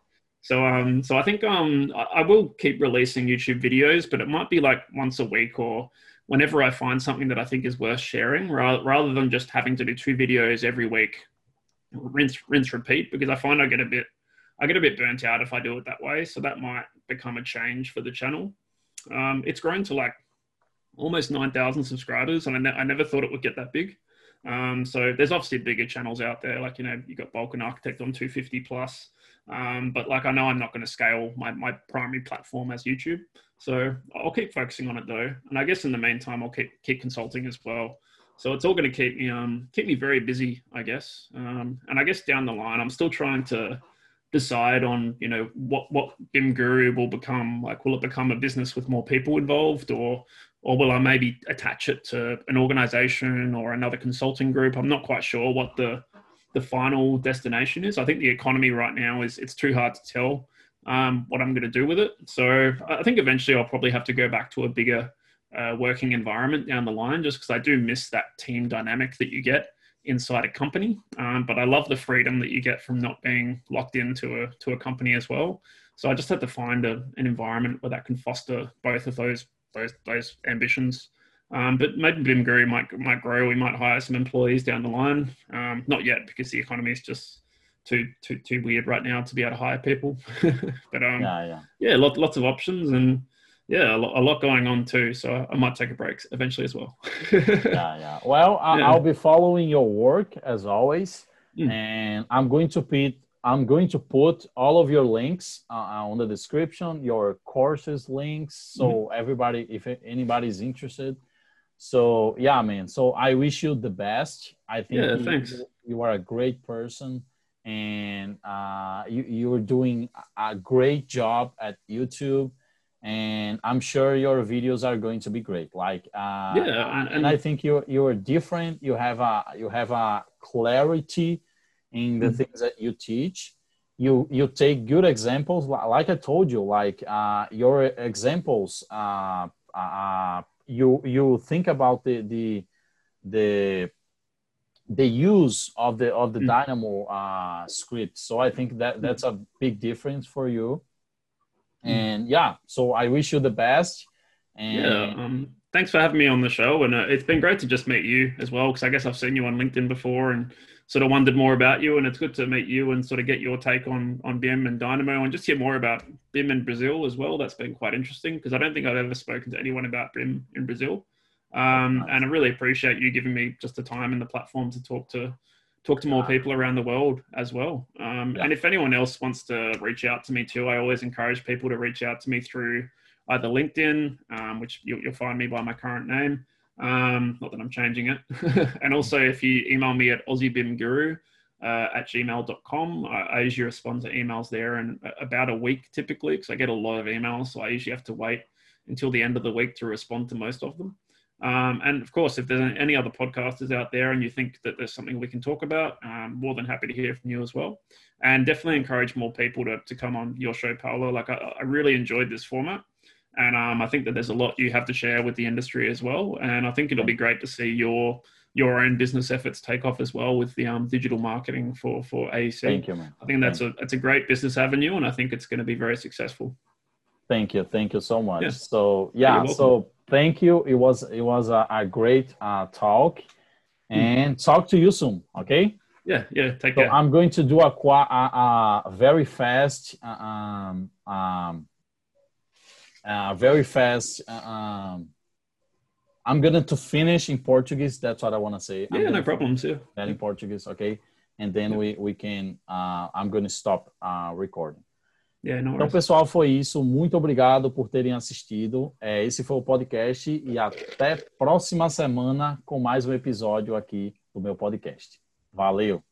So um, so I think um, I, will keep releasing YouTube videos, but it might be like once a week or whenever I find something that I think is worth sharing, rather, rather than just having to do two videos every week, rinse, rinse, repeat, because I find I get a bit, I get a bit burnt out if I do it that way. So that might become a change for the channel. Um, it's grown to like almost 9,000 subscribers, and I, ne- I, never thought it would get that big. Um, so there's obviously bigger channels out there, like you know you got Balkan Architect on 250 plus, um, but like I know I'm not going to scale my my primary platform as YouTube. So I'll keep focusing on it though, and I guess in the meantime I'll keep keep consulting as well. So it's all going to keep me um keep me very busy, I guess. Um, and I guess down the line I'm still trying to decide on you know what what BIM Guru will become. Like, will it become a business with more people involved, or or will I maybe attach it to an organization or another consulting group? I'm not quite sure what the the final destination is. I think the economy right now is it's too hard to tell um, what I'm going to do with it. So I think eventually I'll probably have to go back to a bigger uh, working environment down the line, just because I do miss that team dynamic that you get inside a company. Um, but I love the freedom that you get from not being locked into a to a company as well. So I just had to find a, an environment where that can foster both of those those those ambitions. Um, but maybe BIM Guru might might grow. We might hire some employees down the line. Um, not yet because the economy is just too too too weird right now to be able to hire people. [laughs] but um, yeah, yeah, yeah, lot, lots of options and yeah, a lot, a lot, going on too. So I might take a break eventually as well. [laughs] yeah, yeah. Well, I, yeah. I'll be following your work as always, mm. and I'm going to put I'm going to put all of your links uh, on the description, your courses links, so mm-hmm. everybody, if anybody's interested. So yeah, man. So I wish you the best. I think yeah, you, you are a great person and uh, you, you're doing a great job at YouTube. And I'm sure your videos are going to be great. Like, uh, yeah, and, and I think you're you're different. You have a you have a clarity in the mm-hmm. things that you teach. You you take good examples. Like I told you, like uh, your examples. Uh, uh, you you think about the the the the use of the of the mm. Dynamo uh, script. So I think that that's a big difference for you. Mm. And yeah, so I wish you the best. And yeah, um, thanks for having me on the show. And uh, it's been great to just meet you as well, because I guess I've seen you on LinkedIn before and sort of wondered more about you. And it's good to meet you and sort of get your take on on BIM and Dynamo and just hear more about BIM in Brazil as well. That's been quite interesting because I don't think I've ever spoken to anyone about BIM in Brazil. Um, and I really appreciate you giving me just the time and the platform to talk to talk to more people around the world as well. Um, yeah. And if anyone else wants to reach out to me too, I always encourage people to reach out to me through either LinkedIn, um, which you'll, you'll, find me by my current name. Um, not that I'm changing it. [laughs] and also, if you email me at AussieBIMGuru uh, at gmail.com, I, I usually respond to emails there in about a week typically because I get a lot of emails. So I usually have to wait until the end of the week to respond to most of them. Um, and of course, if there's any other podcasters out there and you think that there's something we can talk about, um, more than happy to hear from you as well. And definitely encourage more people to, to come on your show, Paolo. Like, I, I really enjoyed this format. And um, I think that there's a lot you have to share with the industry as well. And I think it'll be great to see your your own business efforts take off as well with the um, digital marketing for for AEC. Thank you, man. I think that's Thank a it's a great business avenue, and I think it's going to be very successful. Thank you, thank you so much. Yeah. So yeah, so thank you. It was it was a, a great uh, talk, hmm. and mm. talk to you soon. Okay. Yeah, yeah. Take so care. I'm going to do a, a, a very fast, uh, um, um, uh, very fast. Uh, um, I'm gonna to finish in Portuguese. That's what I want to say. Yeah, no problems. Yeah. That in Portuguese, okay. And then yeah. we we can. Uh, I'm gonna stop uh, recording. Yeah, então, pessoal, foi isso. Muito obrigado por terem assistido. É, esse foi o podcast e até próxima semana com mais um episódio aqui do meu podcast. Valeu!